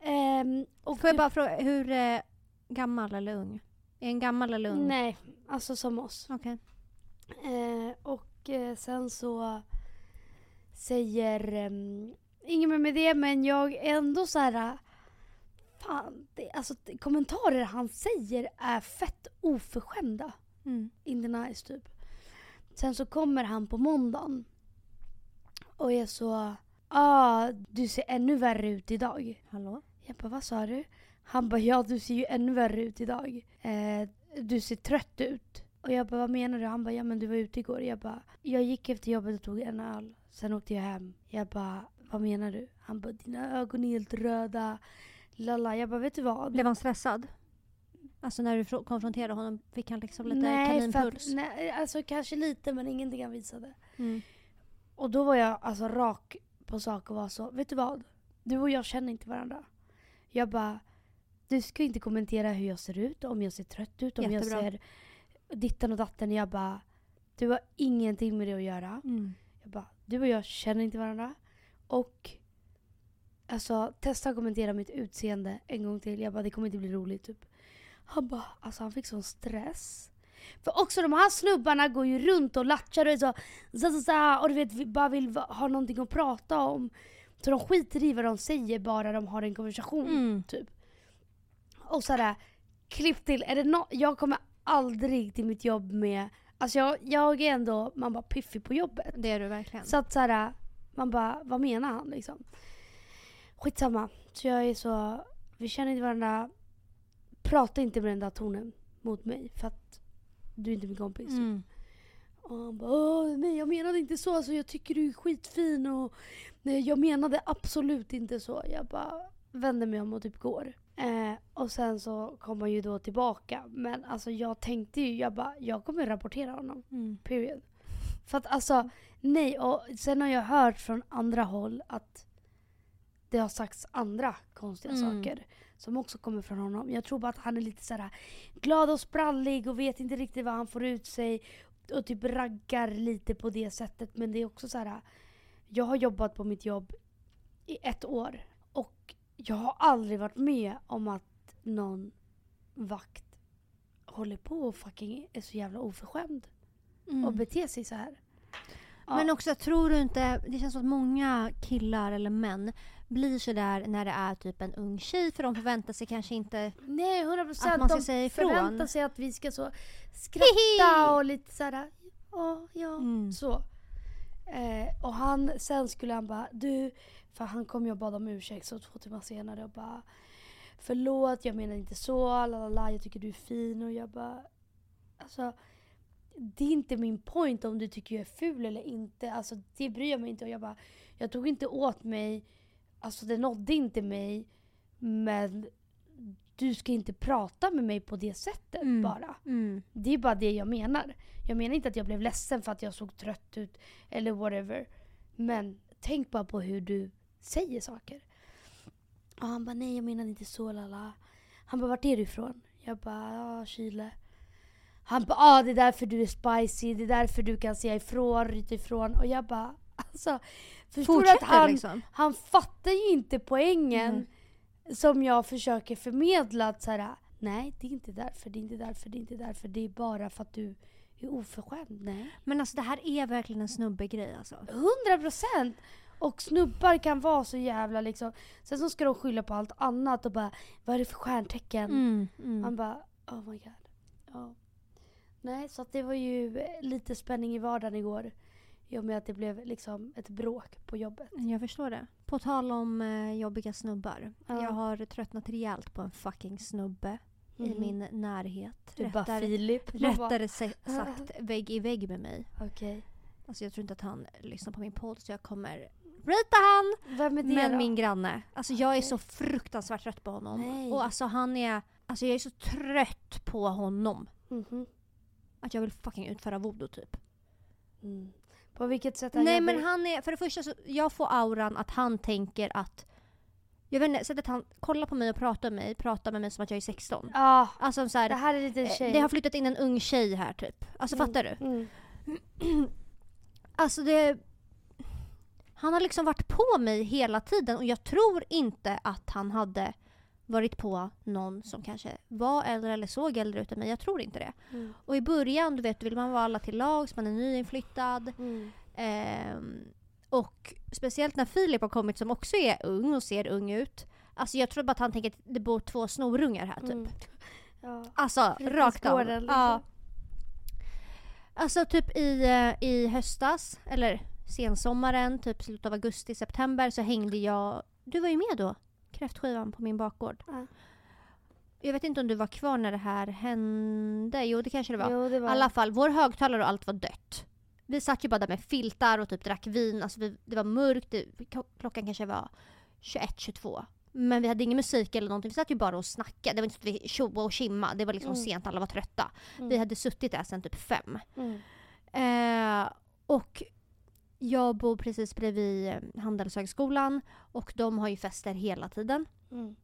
Ehm, och Får jag typ- bara fråga, hur eh, gammal eller ung? Är en gammal eller ung? Nej, alltså som oss. Okej. Eh, och eh, sen så säger, um, inget mer med det men jag är ändå så här. Fan, det, alltså kommentarer han säger är fett oförskämda. Mm. In the nice typ. Sen så kommer han på måndagen. Och är så, ah du ser ännu värre ut idag. Hallå? Jag bara, vad sa du? Han bara, ja du ser ju ännu värre ut idag. Eh, du ser trött ut. Och jag bara, vad menar du? Han bara, ja men du var ute igår. Jag bara, jag gick efter jobbet och tog en öl. Sen åkte jag hem. Jag bara, vad menar du? Han bara, dina ögon är helt röda. Lalla. Jag bara, vet du vad? Blev han stressad? Alltså när du fro- konfronterade honom, fick han liksom lite nej, för kaninpuls? att, nej, alltså kanske lite men ingenting han visade. Mm. Och då var jag alltså rak på sak och var så, vet du vad? Du och jag känner inte varandra. Jag bara, du ska inte kommentera hur jag ser ut, om jag ser trött ut, om Jättebra. jag ser ditten och datten. Jag bara, du har ingenting med det att göra. Mm. Jag bara, du och jag känner inte varandra. Och alltså testa att kommentera mitt utseende en gång till. Jag bara, det kommer inte bli roligt typ. Han bara, alltså han fick sån stress. För också de här snubbarna går ju runt och latchar och är så, så, så, så och du vet vi bara vill ha någonting att prata om. Så de skiter i vad de säger bara de har en konversation. Mm. Typ. Och sådär, klipp till, är det nå jag kommer aldrig till mitt jobb med, alltså jag, jag är ändå, man bara piffig på jobbet. Det är du verkligen. Så att såhär, man bara, vad menar han liksom? Skitsamma. Så jag är så, vi känner inte varandra. Prata inte med den där tonen mot mig för att du är inte min kompis. Mm. Och han bara, Åh, nej jag menade inte så, alltså, jag tycker du är skitfin och nej, jag menade absolut inte så. Jag bara vänder mig om och typ går. Eh, och sen så kom han ju då tillbaka. Men alltså jag tänkte ju, jag bara, jag kommer rapportera honom. Mm. Period. För att alltså, nej. Och sen har jag hört från andra håll att det har sagts andra konstiga Mm. saker. Som också kommer från honom. Jag tror bara att han är lite så här glad och sprallig och vet inte riktigt vad han får ut sig. Och typ raggar lite på det sättet. Men det är också så här. Jag har jobbat på mitt jobb i ett år. Och jag har aldrig varit med om att någon vakt håller på och fucking är så jävla oförskämd Mm. och bete sig så här. Ja. Men också, tror du inte... Det känns som att många killar eller män blir sådär när det är typ en ung tjej för de förväntar sig kanske inte... Nej, 100 procent. Att man ska De säga ifrån. förväntar sig att vi ska så skratta och lite så här. Ja, ja, Mm. så. Eh, och han, sen skulle han bara, du, för han kom ju och bad om ursäkt så två timmar senare och bara Förlåt, jag menar inte så, lalala, jag tycker du är fin och jag bara Alltså det är inte min point om du tycker jag är ful eller inte. Alltså det bryr jag mig inte. Och jag bara, jag tog inte åt mig. Alltså det nådde inte mig. Men du ska inte prata med mig på det sättet Mm. bara. Mm. Det är bara det jag menar. Jag menar inte att jag blev ledsen för att jag såg trött ut eller whatever. Men tänk bara på hur du säger saker. Och han bara, nej jag menar inte så lala. Han bara, vart är du ifrån? Jag bara, ja Chile. Han bara, ah, det är därför du är spicy, det är därför du kan säga ifrån, ryta ifrån. Och jag bara, alltså. Förstår du att Fortsätter han, liksom. han fattar ju inte poängen Mm. som jag försöker förmedla. Att så här, nej, det är inte därför, det är inte därför, det är inte därför. Det är bara för att du är oförskämd. Nej. Men alltså det här är verkligen en snubbegrej alltså. 100 procent! Och snubbar kan vara så jävla liksom. Sen så ska de skylla på allt annat och bara, vad är det för stjärntecken? Mm. Mm. Man bara, oh my god. Ja. Nej, så det var ju eh, lite spänning i vardagen igår. I och med att det blev liksom ett bråk på jobbet. Jag förstår det. På tal om eh, jobbiga snubbar. Ja. Jag har tröttnat rejält på en fucking snubbe i Mhm. min närhet. Du bara Rättare, Filip. Bara, rättare se- sagt vägg i vägg med mig. Okej. Alltså jag tror inte att han lyssnar på min podd så jag kommer rita han. Vem är det Men då? min granne. Alltså jag är så fruktansvärt trött på honom. Nej. Och alltså han är... Alltså jag är så trött på honom. Mhm. Att jag vill fucking utföra voodoo typ. Mm. På vilket sätt han Nej jobbar? men han är, för det första så, jag får auran att han tänker att jag vet inte, sättet han kollar på mig och pratar med mig, pratar med mig som att jag är 16. Ja, Alltså så här, det här är lite eh, tjej. det har flyttat in en ung tjej här typ. Alltså Mm, fattar du? Mm. Alltså det... Han har liksom varit på mig hela tiden och jag tror inte att han hade varit på någon som kanske var äldre eller såg äldre ut än mig. Jag tror inte det. Mm. Och i början, du vet, vill man vara alla till lags, man är nyinflyttad. Mm. Ehm, och speciellt när Filip har kommit som också är ung och ser ung ut. Alltså jag tror bara att han tänker att det bor två snorungar här typ. Mm. Ja. Alltså rakt av. Liksom. Ja. Alltså typ i, eh, i höstas, eller sensommaren, typ slutet av augusti, september så hängde jag, du var ju med då, kräftskivan på min bakgård. Ja. Jag vet inte om du var kvar när det här hände, jo det kanske det var. Jo, det I var alla fall, vår högtalare och allt var dött. vi satt ju bara där med filtar och typ drack vin. Alltså vi, det var mörkt, det, klockan kanske var 21-22. Men vi hade ingen musik eller någonting, vi satt ju bara och snackade. Det var inte så att vi tjoade och kimma. Det var liksom Mm. sent, alla var trötta. Mm. Vi hade suttit där sen typ fem. Mm. Eh, och jag bor precis bredvid eh, Handelshögskolan och de har ju fester hela tiden. Mm.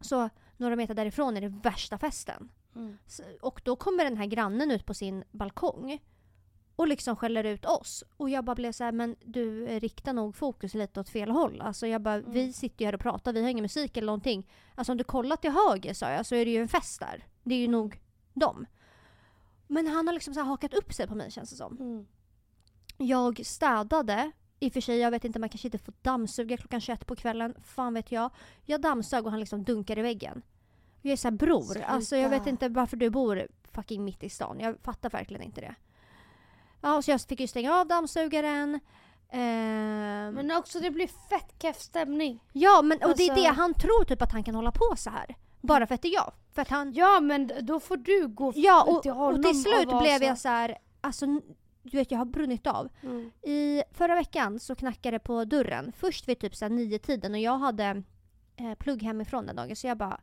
Så några meter därifrån är det värsta festen. Mm. Så- Och då kommer den här grannen ut på sin balkong och liksom skäller ut oss. Och jag bara blev så här, men du eh, riktar nog fokus lite åt fel håll. Alltså jag bara, Mm. vi sitter ju här och pratar, vi har ingen musik eller någonting. Alltså om du kollar till höger sa jag, så är det ju en fest där. Det är ju nog dem. Men han har liksom så hakat upp sig på mig känns det som. Jag städade. I och för sig, jag vet inte, man kanske inte får dammsuga klockan 21 på kvällen. Fan vet jag. Jag dammsög och han liksom dunkar i väggen. Jag är såhär bror, Sluta. alltså jag vet inte varför du bor fucking mitt i stan. Jag fattar verkligen inte det. Ja, så jag fick ju stänga av dammsugaren. Ehm, Men också det blir fett keff stämning. ja, men och det är alltså- det han tror typ att han kan hålla på så här. Bara för att det är jag. För att han... Ja men då får du gå Ja, och, till och honom till slut blev så- jag så här, alltså du vet jag har brunnit av. Mm. I förra veckan så knackade det på dörren. Först vid typ nio tiden och jag hade eh, plugg hemifrån den dagen så jag bara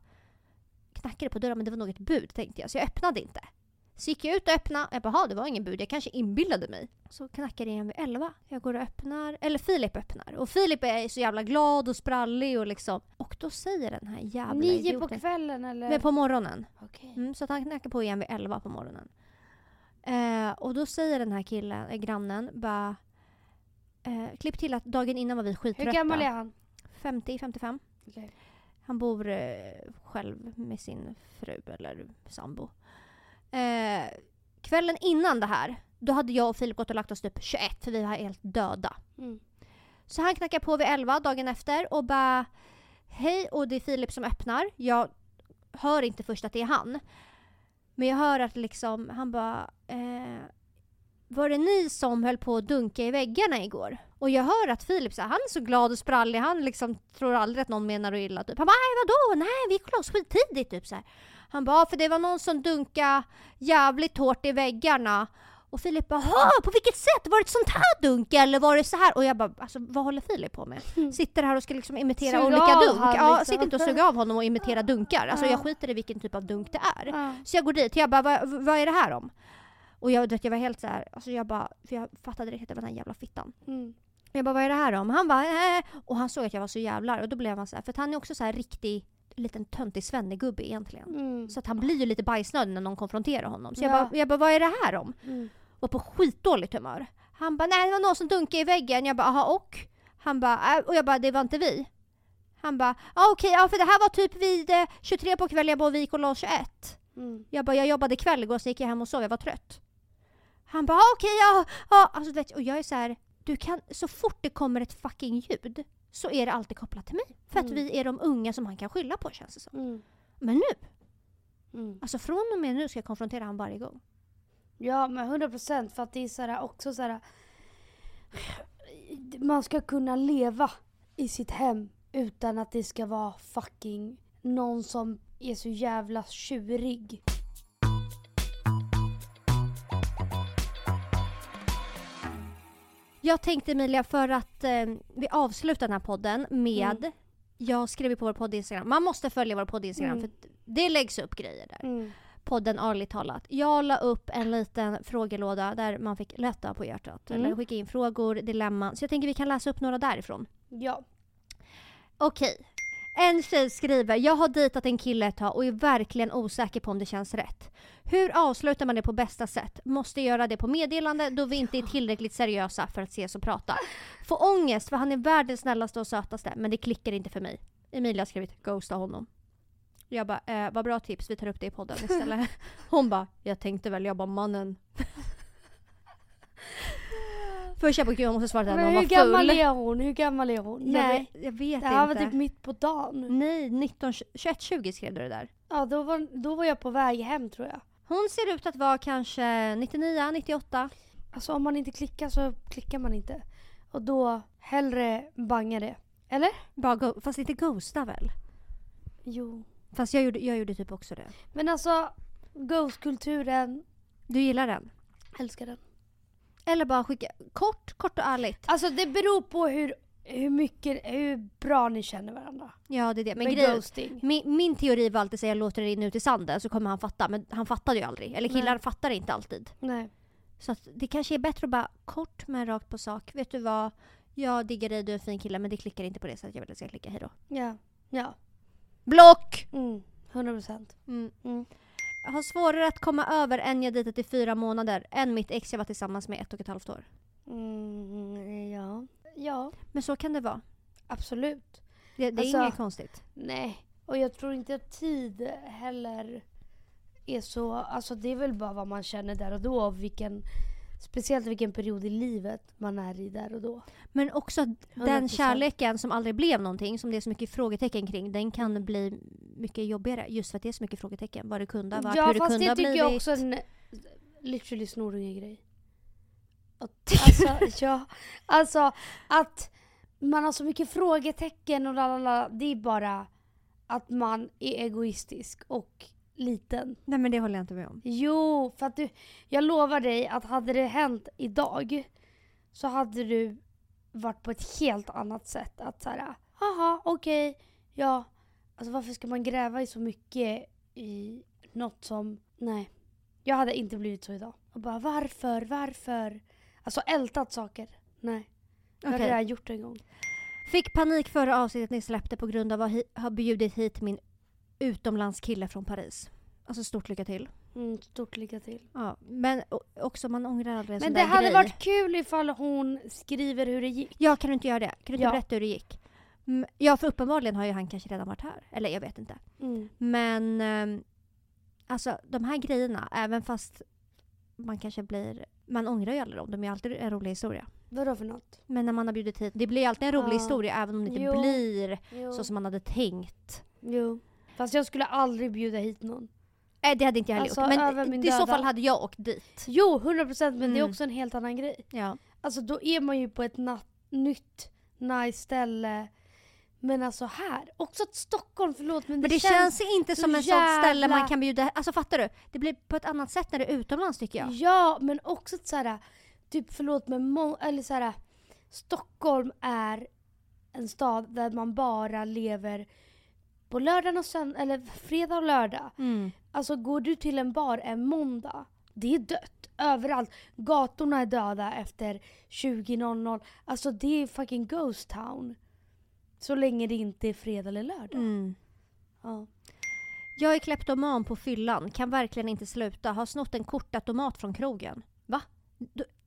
knackade på dörren men det var nog ett bud tänkte jag så jag öppnade inte. Så gick jag ut och öppnade. Jag bara, "Ha, det var ingen bud. Jag kanske inbillade mig. Så knackar det igen vid elva. Jag går och öppnar. Eller Filip öppnar. Och Filip är så jävla glad och sprallig och liksom. Och då säger den här jävla Nio på idioten. kvällen eller? Men på morgonen. Okej. Mm, så att han knackar på igen vid 11 på morgonen. Eh, och då säger den här killen, eh, grannen, bara... Eh, klipp till att dagen innan var vi skittrötta. Hur gammal är han? 50-55. Okej. Han bor eh, själv med sin fru eller sambo. Eh, kvällen innan det här, då hade jag och Filip gått och lagt oss typ 21 för vi var helt döda. Mm. Så han knackar på vid 11 dagen efter och bara Hej och det är Filip som öppnar. Jag hör inte först att det är han. Men jag hör att liksom, han bara eh, Var det ni som höll på att dunka i väggarna igår? Och jag hör att Filip så här, han är så glad och sprallig. Han liksom tror aldrig att någon menar att illa. Typ. Han bara nej vadå? Nej vi gick loss la skittidigt. Typ, så här. Han bara för det var någon som dunkade jävligt hårt i väggarna. Och Filip bara "Ha, på vilket sätt? Var det ett sånt här dunk eller var det så här? Och jag bara alltså vad håller Filip på med? Sitter här och ska liksom imitera Suga olika dunk. han, Ja, liksom. sitter inte och suga av honom och imitera dunkar. Alltså Ja. jag skiter i vilken typ av dunk det är. Så jag går dit och jag bara vad, vad är det här om? Och jag, vet, jag var helt så här, alltså jag bara, för jag fattade direkt att det var den här jävla fittan. Mm. Jag bara vad är det här om? Han bara äh. Och han såg att jag var så jävlar och då blev han så här, för han är också så här riktig liten töntig svennegubbe egentligen. Mm. Så att han blir ju lite bajsnödig när någon konfronterar honom. Så jag, Ja. bara, jag bara, vad är det här om? Mm. Var på skitdåligt humör. Han bara, nej det var någon som dunkade i väggen. Jag bara, aha och? Han bara, äh, och jag bara, det var inte vi. Han bara, ah, okej, ja för det här var typ vid eh, 23 på kvällen, jag vi gick och la oss 21. Mm. Jag bara, jag jobbade kväll igår, så gick jag hem och sov, jag var trött. Han bara, ah, okej, ja, ja. Alltså, vet, och jag är så här, du kan, så fort det kommer ett fucking ljud så är det alltid kopplat till mig. För att Mm. vi är de unga som han kan skylla på känns det som. Mm. Men nu, Mm. alltså från och med nu ska jag konfrontera honom varje gång. Ja men 100 procent för att det är så här, också så här. Man ska kunna leva i sitt hem utan att det ska vara fucking någon som är så jävla tjurig. Jag tänkte Emilia, för att eh, vi avslutar den här podden med Mm. Jag skrev på vår podd Instagram. Man måste följa vår podd Instagram Mm. för det läggs upp grejer där. Mm. Podden Ärligt talat. Jag la upp en liten frågelåda där man fick lätta på hjärtat. Mm. Eller skicka in frågor, dilemman. Så jag tänker vi kan läsa upp några därifrån. Ja. Okej. En tjej skriver, jag har dejtat en kille ett tag och är verkligen osäker på om det känns rätt. Hur avslutar man det på bästa sätt? Måste göra det på meddelande då vi inte är tillräckligt seriösa för att ses och prata. Får ångest för han är världens snällaste och sötaste men det klickar inte för mig. Emilia har skrivit, ghosta honom. Jag bara, eh, vad bra tips, vi tar upp det i podden istället. Hon bara, jag tänkte väl, jag bara mannen. Först jag bara, gud jag måste svara att Men hon hur var gammal full. är hon? Hur gammal är hon? Jag Nej. vet, jag vet Det här var inte. typ mitt på dagen. Nej, 19, 21, 20 skrev du det där. Ja då var, då var jag på väg hem tror jag. Hon ser ut att vara kanske 99, 98. Alltså om man inte klickar så klickar man inte. Och då hellre banga det. Eller? Bara go- fast inte ghosta väl? Jo. Fast jag gjorde, jag gjorde typ också det. Men alltså Ghost-kulturen, Du gillar den? älskar den. Eller bara skicka kort, kort och ärligt. Alltså det beror på hur, hur mycket, hur bra ni känner varandra. Ja det är det. Men Med grejen, ghosting. min, min teori var alltid att säga låter det rinna ut i sanden så kommer han fatta. Men han fattade ju aldrig. Eller killar Nej. fattar inte alltid. Nej. Så det kanske är bättre att bara kort men rakt på sak. Vet du vad? Jag diggar dig, du är en fin kille men det klickar inte på det sättet jag vill att det ska klicka. Hejdå. Ja. Ja. Block! Mm. 100 procent. Mm. Mm. Jag har svårare att komma över en jag dejtat i fyra månader än mitt ex jag var tillsammans med ett och ett halvt år. Mm, ja. Ja, Men så kan det vara. absolut. Det, det är Alltså- inget konstigt. Nej, och jag tror inte att tid heller är så... Alltså det är väl bara vad man känner där och då. Vilken, speciellt vilken period i livet man är i där och då. Men också den 100%. kärleken som aldrig blev någonting, som det är så mycket frågetecken kring, den kan bli mycket jobbigare just för att det är så mycket frågetecken. Vad det kunde ha varit, ja, hur det fast kunde det ha tycker blivit. jag också är en literally snorunge-grej. Alltså, ja, alltså att man har så mycket frågetecken och lalala, det är bara att man är egoistisk och liten. Nej men det håller jag inte med om. Jo, för att du, jag lovar dig att hade det hänt idag så hade du varit på ett helt annat sätt. Att såhär, haha, okej, ja. Alltså varför ska man gräva i så mycket i något som, nej. Jag hade inte blivit så idag. Och bara varför, varför? Alltså ältat saker. Nej. Jag Okej. hade redan gjort det en gång. Fick panik förra avsnittet ni släppte på grund av att ha bjudit hit min utomlandskille från Paris. Alltså stort lycka till. Mm, stort lycka till. Ja, men också man ångrar aldrig en Men sån det där hade grej. varit kul ifall hon skriver hur det gick. Ja, kan du inte göra det? Kan du inte Ja. berätta hur det gick? Mm, Ja, för uppenbarligen har ju han kanske redan varit här. Eller jag vet inte. Mm. Men ehm, alltså de här grejerna, även fast man kanske blir... Man ångrar ju aldrig dem, de är alltid en rolig historia. Vadå för något? Men när man har bjudit hit, det blir ju alltid en rolig Ja. historia även om det inte Jo. blir Jo. så som man hade tänkt. Jo. Fast jag skulle aldrig bjuda hit någon. Nej det hade inte jag heller Alltså, gjort. Men i så fall hade jag åkt dit. Jo, 100% men det är Mm. också en helt annan grej. Ja. Alltså då är man ju på ett nytt, nice ställe. Men alltså här, också ett Stockholm, förlåt men, Men det, känns, inte så som ett sånt ställe man jävla- kan bjuda... Alltså fattar du? Det blir på ett annat sätt när det är utomlands tycker jag. Ja, men också ett såhär, typ förlåt men eller såhär, Stockholm är en stad där man bara lever på lördagen och söndag, eller fredag och lördag. Mm. Alltså går du till en bar en måndag, det är dött. Överallt. Gatorna är döda efter 20.00. Alltså det är fucking ghost town. Så länge det inte är fredag eller lördag. Mm. Ja. Jag är kleptoman på fyllan, kan verkligen inte sluta. Har snott en kortautomat från krogen. Va?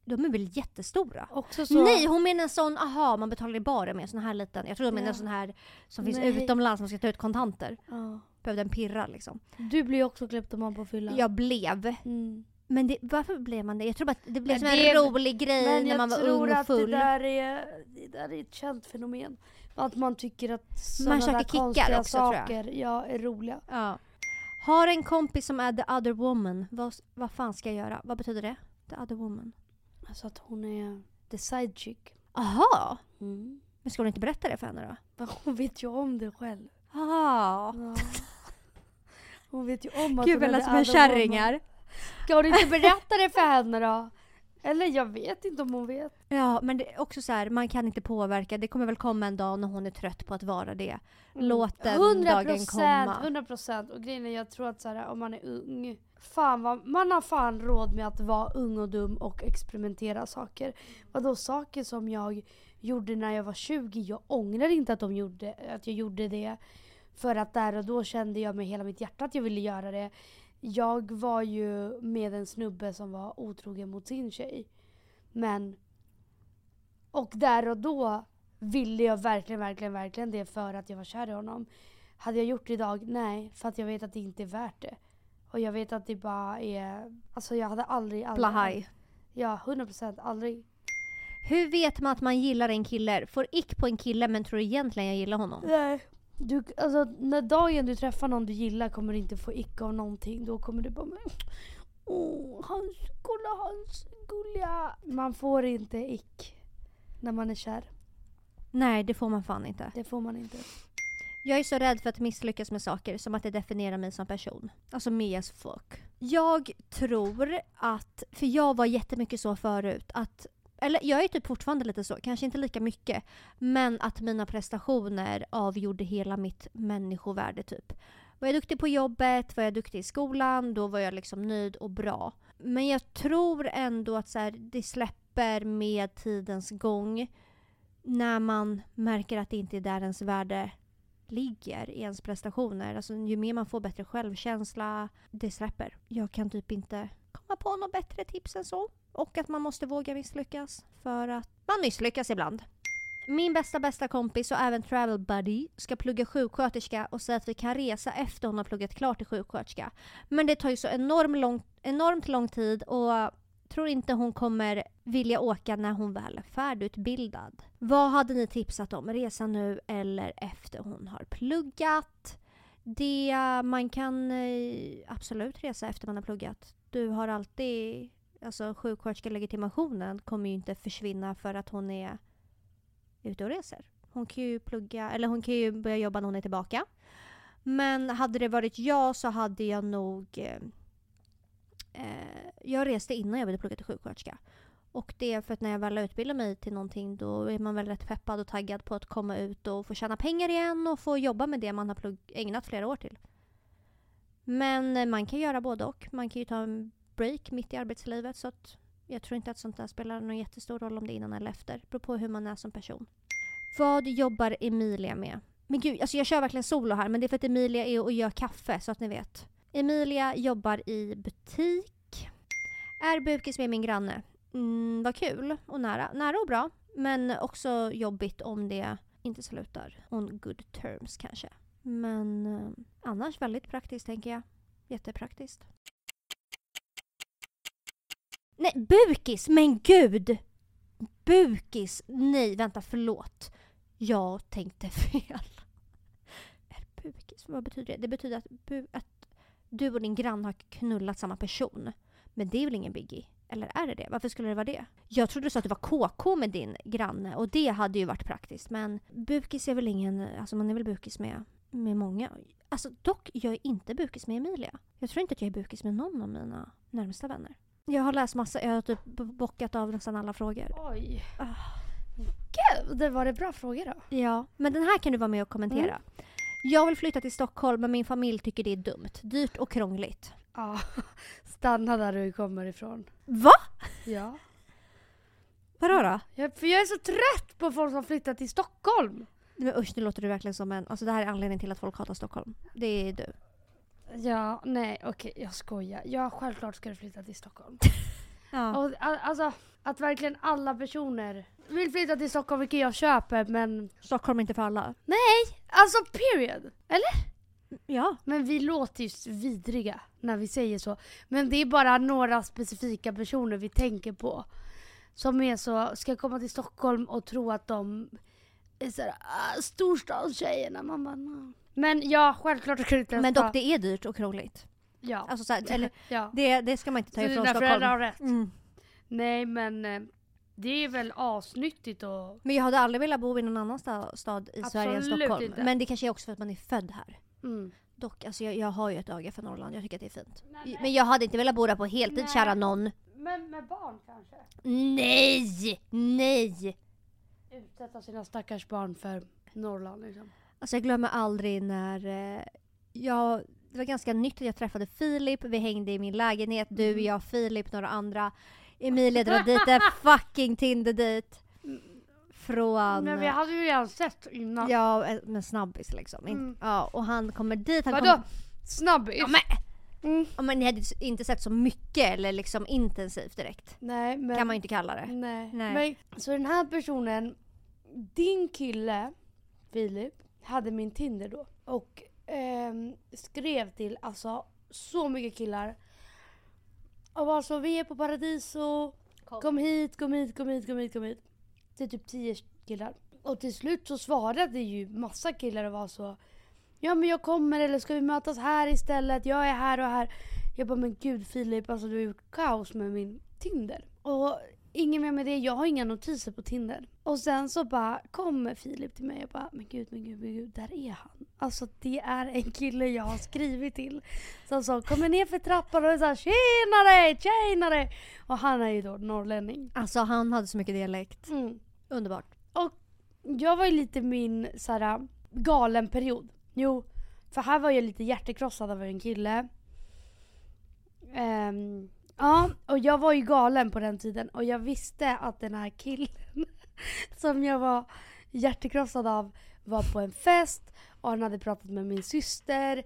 De är väl jättestora? Nej, hon menar en sån, aha, man betalar i baren med en sån här liten. Jag tror de menar Ja. en sån här som finns Nej. utomlands, man ska ta ut kontanter. Ja. Behövde en pirra liksom. Du ju också kleptoman på fyllan. Jag blev. Mm. Men det, varför blev man det? Jag tror bara att det blev Men som det- en rolig grej Men när jag man var tror ung och att full. det där, är, det där är ett känt fenomen. Att man tycker att sådana där konstiga också, tror jag. saker ja, är roliga. Ja. Har en kompis som är the other woman. Vad, vad fan ska jag göra? Vad betyder det? The other woman. Alltså att hon är the side chick. Aha! Mm. Men ska hon inte berätta det för henne då? Men hon vet ju om det själv. Ah. Ja. Hon vet ju om att Gud hon är som en kärring här. Ska du inte berätta det för henne då? Eller jag vet inte om hon vet. Ja, men det är också så här, man kan inte påverka. Det kommer väl komma en dag när hon är trött på att vara det. Låt den 100 dagen komma. 100 procent. Och grejen är jag tror att så här, om man är ung. Fan vad, man har fan råd med att vara ung och dum och experimentera saker. Vadå saker som jag gjorde när jag var 20. Jag ångrar inte att, de gjorde, att jag gjorde det. För att där och då kände jag med hela mitt hjärta att jag ville göra det. Jag var ju med en snubbe som var otrogen mot sin tjej. Men... Och där och då ville jag verkligen, verkligen, verkligen det för att jag var kär i honom. Hade jag gjort det idag? Nej, för att jag vet att det inte är värt det. Och jag vet att det bara är... Alltså jag hade aldrig... aldrig Blahaj. Ja, 100% aldrig. Hur vet man att man gillar en kille? Får ick på en kille men tror egentligen jag gillar honom? Nej. Du, alltså, när dagen du träffar någon du gillar kommer du inte få ick av någonting. Då kommer du bara men, Åh, hans, kolla hans gulliga... Man får inte ick när man är kär. Nej, det får man fan inte. Det får man inte. Jag är så rädd för att misslyckas med saker som att det definierar mig som person. Alltså me as fuck. Jag tror att, för jag var jättemycket så förut, att eller jag är typ fortfarande lite så, kanske inte lika mycket. Men att mina prestationer avgjorde hela mitt människovärde typ. Var jag duktig på jobbet, var jag duktig i skolan, då var jag liksom nöjd och bra. Men jag tror ändå att så här, det släpper med tidens gång. När man märker att det inte är där ens värde ligger i ens prestationer. Alltså ju mer man får bättre självkänsla, det släpper. Jag kan typ inte komma på något bättre tips än så. Och att man måste våga misslyckas. För att man misslyckas ibland. Min bästa bästa kompis och även travel buddy ska plugga sjuksköterska och säga att vi kan resa efter hon har pluggat klart till sjuksköterska. Men det tar ju så enormt lång, enormt lång tid och tror inte hon kommer vilja åka när hon väl är färdigutbildad. Vad hade ni tipsat om? Resa nu eller efter hon har pluggat? Det, man kan eh, absolut resa efter man har pluggat. Du har alltid, alltså sjuksköterskelegitimationen kommer ju inte försvinna för att hon är ute och reser. Hon kan ju plugga, eller hon kan ju börja jobba när hon är tillbaka. Men hade det varit jag så hade jag nog... Eh, Eh, jag reste innan jag började plugga till sjuksköterska. Och det är för att när jag väl utbildar mig till någonting då är man väl rätt peppad och taggad på att komma ut och få tjäna pengar igen och få jobba med det man har plugg, ägnat flera år till. Men eh, man kan göra både och. Man kan ju ta en break mitt i arbetslivet så att jag tror inte att sånt där spelar någon jättestor roll om det är innan eller efter. Det beror på hur man är som person. Vad jobbar Emilia med? Men gud, alltså jag kör verkligen solo här men det är för att Emilia är och gör kaffe så att ni vet. Emilia jobbar i butik. Är bukis med min granne. Mm, vad kul och nära. Nära och bra. Men också jobbigt om det inte slutar on good terms kanske. Men eh, annars väldigt praktiskt tänker jag. Jättepraktiskt. Nej, bukis! Men gud! Bukis! Nej, vänta, förlåt. Jag tänkte fel. Är bukis, vad betyder det? Det betyder att, bu- att du och din grann har knullat samma person. Men det är väl ingen biggie? Eller är det det? Varför skulle det vara det? Jag trodde du sa att du var KK med din granne och det hade ju varit praktiskt. Men bukis är väl ingen... Alltså man är väl bukis med, med många. Alltså dock, jag är inte bukis med Emilia. Jag tror inte att jag är bukis med någon av mina närmsta vänner. Jag har läst massa, jag har typ bockat av nästan alla frågor. Oj. Ah. Gud, det var det bra frågor då? Ja, men den här kan du vara med och kommentera. Jag vill flytta till Stockholm men min familj tycker det är dumt. Dyrt och krångligt. Ja. Stanna där du kommer ifrån. Va? Ja. Vadå då? Jag, för jag är så trött på folk som flyttar till Stockholm. Men usch, nu låter du verkligen som en... Alltså det här är anledningen till att folk hatar Stockholm. Det är du. Ja, nej okej jag skojar. Ja, självklart ska du flytta till Stockholm. Ja. Och, alltså, att verkligen alla personer vill flytta till Stockholm, vilket jag köper, men... Stockholm är inte för alla. Alltså period! Eller? Ja. Men vi låter ju vidriga när vi säger så. Men det är bara några specifika personer vi tänker på. Som är så, ska komma till Stockholm och tro att de är såhär, ah, storstadstjejerna. Man bara, no. Men ja, självklart ska du inte ens Men ta- dock, det är dyrt och krångligt. Ja. Alltså så här, eller, ja. det, det ska man inte ta Så ifrån dina föräldrar Stockholm. har rätt. Mm. Nej men eh, det är väl asnyttigt och... Men jag hade aldrig velat bo i någon annan sta- stad i Sverige än Absolut Stockholm. inte. Men det kanske är också för att man är född här. Mm. Dock, alltså jag, jag har ju ett öga för Norrland. Jag tycker att det är fint. Men jag hade inte velat bo där på heltid, Nej. kära någon. Men med barn kanske? Nej! Nej! Utsätta sina stackars barn för Norrland liksom. Alltså jag glömmer aldrig när eh, jag... Det var ganska nytt att jag träffade Filip. Vi hängde i min lägenhet. Du, Mm. jag, Filip, några andra. Emilia drar dit en fucking Tinder dit. Från... Men vi hade ju redan sett innan. Ja, eh, med snabbis liksom. Mm. Ja, och han kommer dit. Han Vadå? Kom, Snabbis? ja, men, Mm. ja, men ni hade inte sett så mycket eller liksom intensivt direkt. Nej men... Kan man ju inte kalla det. Nej. Nej. Men, så den här personen, din kille, Filip, hade min Tinder då. Och ehm, skrev till alltså så mycket killar. Och var så, vi är på Paradiso. Kom. hit, kom hit, kom hit, kom hit, kom hit. Det är typ tio killar. Och till slut så svarade ju massa killar och var så. Ja men jag kommer eller ska vi mötas här istället? Jag är här och här. Jag bara men gud Filip, alltså du har gjort kaos med min Tinder. Och inget mer med det. Jag har inga notiser på Tinder. Och sen så bara kommer Filip till mig och bara men gud, men gud, men gud, där är han. Alltså det är en kille jag har skrivit till. Som sa kommer ner för trappan och såhär tjenare, tjenare. Och han är ju då norrlänning. Alltså han hade så mycket dialekt. Mm. Underbart. Jag var ju lite min såhär galen period. Jo, för här var jag lite hjärtekrossad av en kille. Ehm, ja, och jag var ju galen på den tiden och jag visste att den här killen som jag var hjärtekrossad av var på en fest och han hade pratat med min syster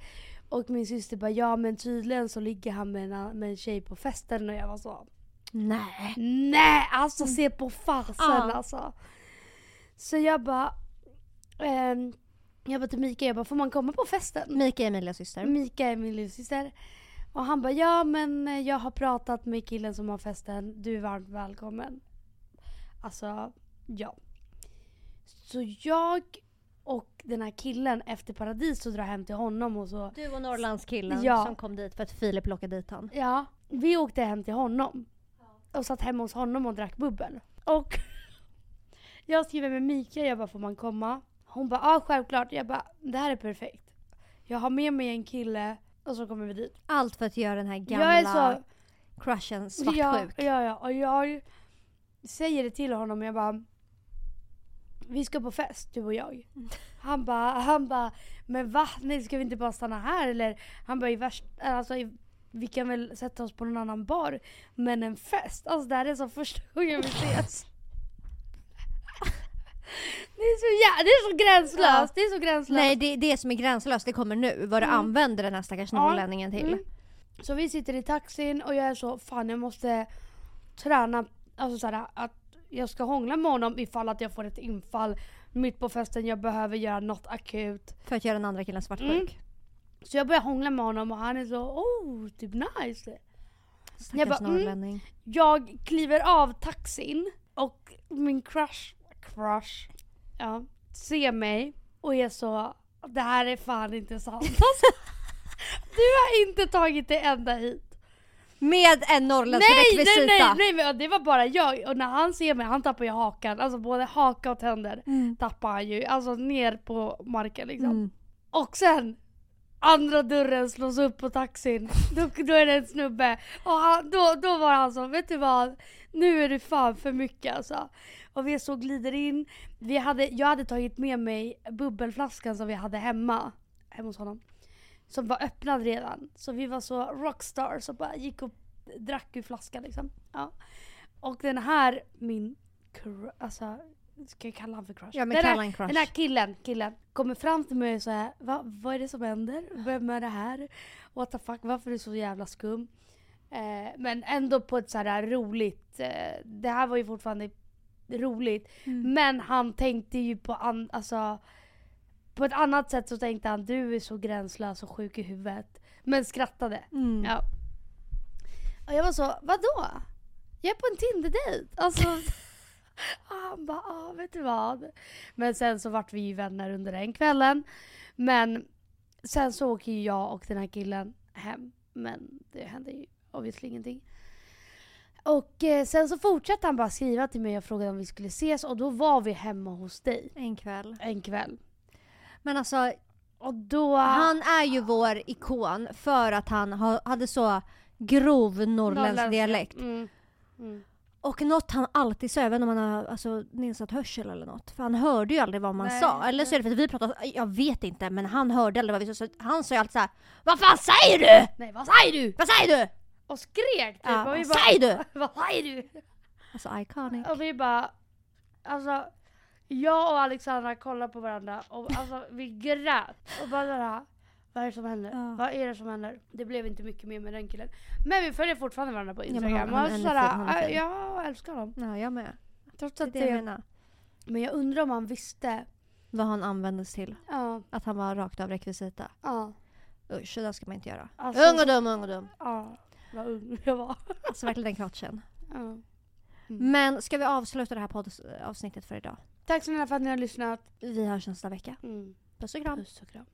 och min syster bara ja men tydligen så ligger han med en, med en tjej på festen och jag var så Nej. Nej, alltså se på farsen Ja. alltså. Så jag bara, ehm, jag bara till Mika, jag bara får man komma på festen? Mika är Emilias syster. Mika är min lillasyster. Och han bara, ja men eh, jag har pratat med killen som har festen, du är varmt välkommen. Alltså, ja. Så jag och den här killen efter paradis så drar hem till honom och så Du och Norrlandskillen Ja. som kom dit för att Filip lockade dit han. Ja, vi åkte hem till honom. Och satt hemma hos honom och drack bubbel. Och jag skriver med Mika, jag bara får man komma? Hon bara ja självklart. Jag bara det här är perfekt. Jag har med mig en kille och så kommer vi dit. Allt för att göra den här gamla Jag är så... crushen Ja, svartsjuk. ja, ja. Och jag säger det till honom jag bara vi ska på fest du och jag. Han bara, han bara, men va? Nej ska vi inte bara stanna här eller? Han bara i värst, alltså i, vi kan väl sätta oss på någon annan bar. Men en fest, alltså det här är så första gången vi ses. Det är så jä- det är så gränslöst, det är så gränslöst. Nej det, det som är gränslöst det kommer nu. Vad du Mm. använder den här stackars Ja. norrlänningen till. Mm. Så vi sitter i taxin och jag är så, fan jag måste träna, alltså såhär att jag ska hångla med honom ifall att jag får ett infall mitt på festen, jag behöver göra något akut. För att göra den andra killen svartsjuk. Mm. Så jag börjar hångla med honom och han är så, oh, typ nice. Stackars Jag bara, mm. norrlänning. Jag kliver av taxin och min crush, crush, ja, ser mig och är så, det här är fan inte sant. Alltså, du har inte tagit dig ända hit. Med en norrländsk Nej, nej, rekvisita. nej, nej, men det var bara jag. Och när han ser mig, han tappar ju hakan. Alltså både haka och tänder Mm. tappar han ju. Alltså ner på marken liksom. Mm. Och sen andra dörren slås upp på taxin. Då, då är det en snubbe. Och han, då, då var han så, vet du vad? Nu är det fan för mycket alltså. Och vi så glider in. Vi hade, jag hade tagit med mig bubbelflaskan som vi hade hemma. Hemma hos honom. Som var öppnad redan. Så vi var så rockstars och bara gick och drack ur flaskan liksom. Ja. Och den här, min alltså, ska jag kalla honom för crush? Ja men den, här, kalla en crush. den här killen, killen kommer fram till mig och säger Va, vad är det som händer? Vem är det här? What the fuck, varför är du så jävla skum? Eh, men ändå på ett så här roligt, eh, det här var ju fortfarande roligt. Mm. Men han tänkte ju på, an, alltså, på ett annat sätt så tänkte han du är så gränslös och sjuk i huvudet. Men skrattade. Mm. Ja. Och jag var så, vadå? Jag är på en Tinder-dejt. Alltså, och han bara, ah, vet du vad? Men sen så vart vi ju vänner under den kvällen. Men sen så åker ju jag och den här killen hem. Men det hände ju obviously ingenting. Och eh, sen så fortsatte han bara skriva till mig och frågade om vi skulle ses och då var vi hemma hos dig En kväll. en kväll. Men alltså Och då... han är ju vår ikon för att han ha, hade så grov norrländsk dialekt. Mm. Mm. Och något han alltid sa, även om han har alltså, nedsatt hörsel eller något. För han hörde ju aldrig vad man Nej, sa. Eller så är det för att vi pratade, jag vet inte, men han hörde aldrig vad vi sa. Så han sa ju alltid såhär Vad fan säger du? Nej vad säger du? Vad säger du? Och skrek typ. Ja, och vi bara, säger du? vad säger du? Alltså iconic. Och vi bara, alltså jag och Alexandra kollade på varandra och alltså vi grät. Och bara såhär, vad är det som händer? Ja. Vad är det som händer? Det blev inte mycket mer med den killen. Men vi följer fortfarande varandra på men Instagram. han- han- och han är såhär, han äh, jag älskar honom. Ja, jag med. Trots att det jag det, menar. men jag undrar om han visste. Vad han användes till. Ja, Att han var rakt av rekvisita. ja. Usch, det där ska man inte göra. Alltså, ung och dum, ung och dum. Ja, vad ung jag var. Alltså verkligen den crotchen. Ja. Mm. Men ska vi avsluta det här poddavsnittet för idag? Tack så mycket för att ni har lyssnat. Vi hörs nästa vecka. Mm. Puss och kram. Puss och kram.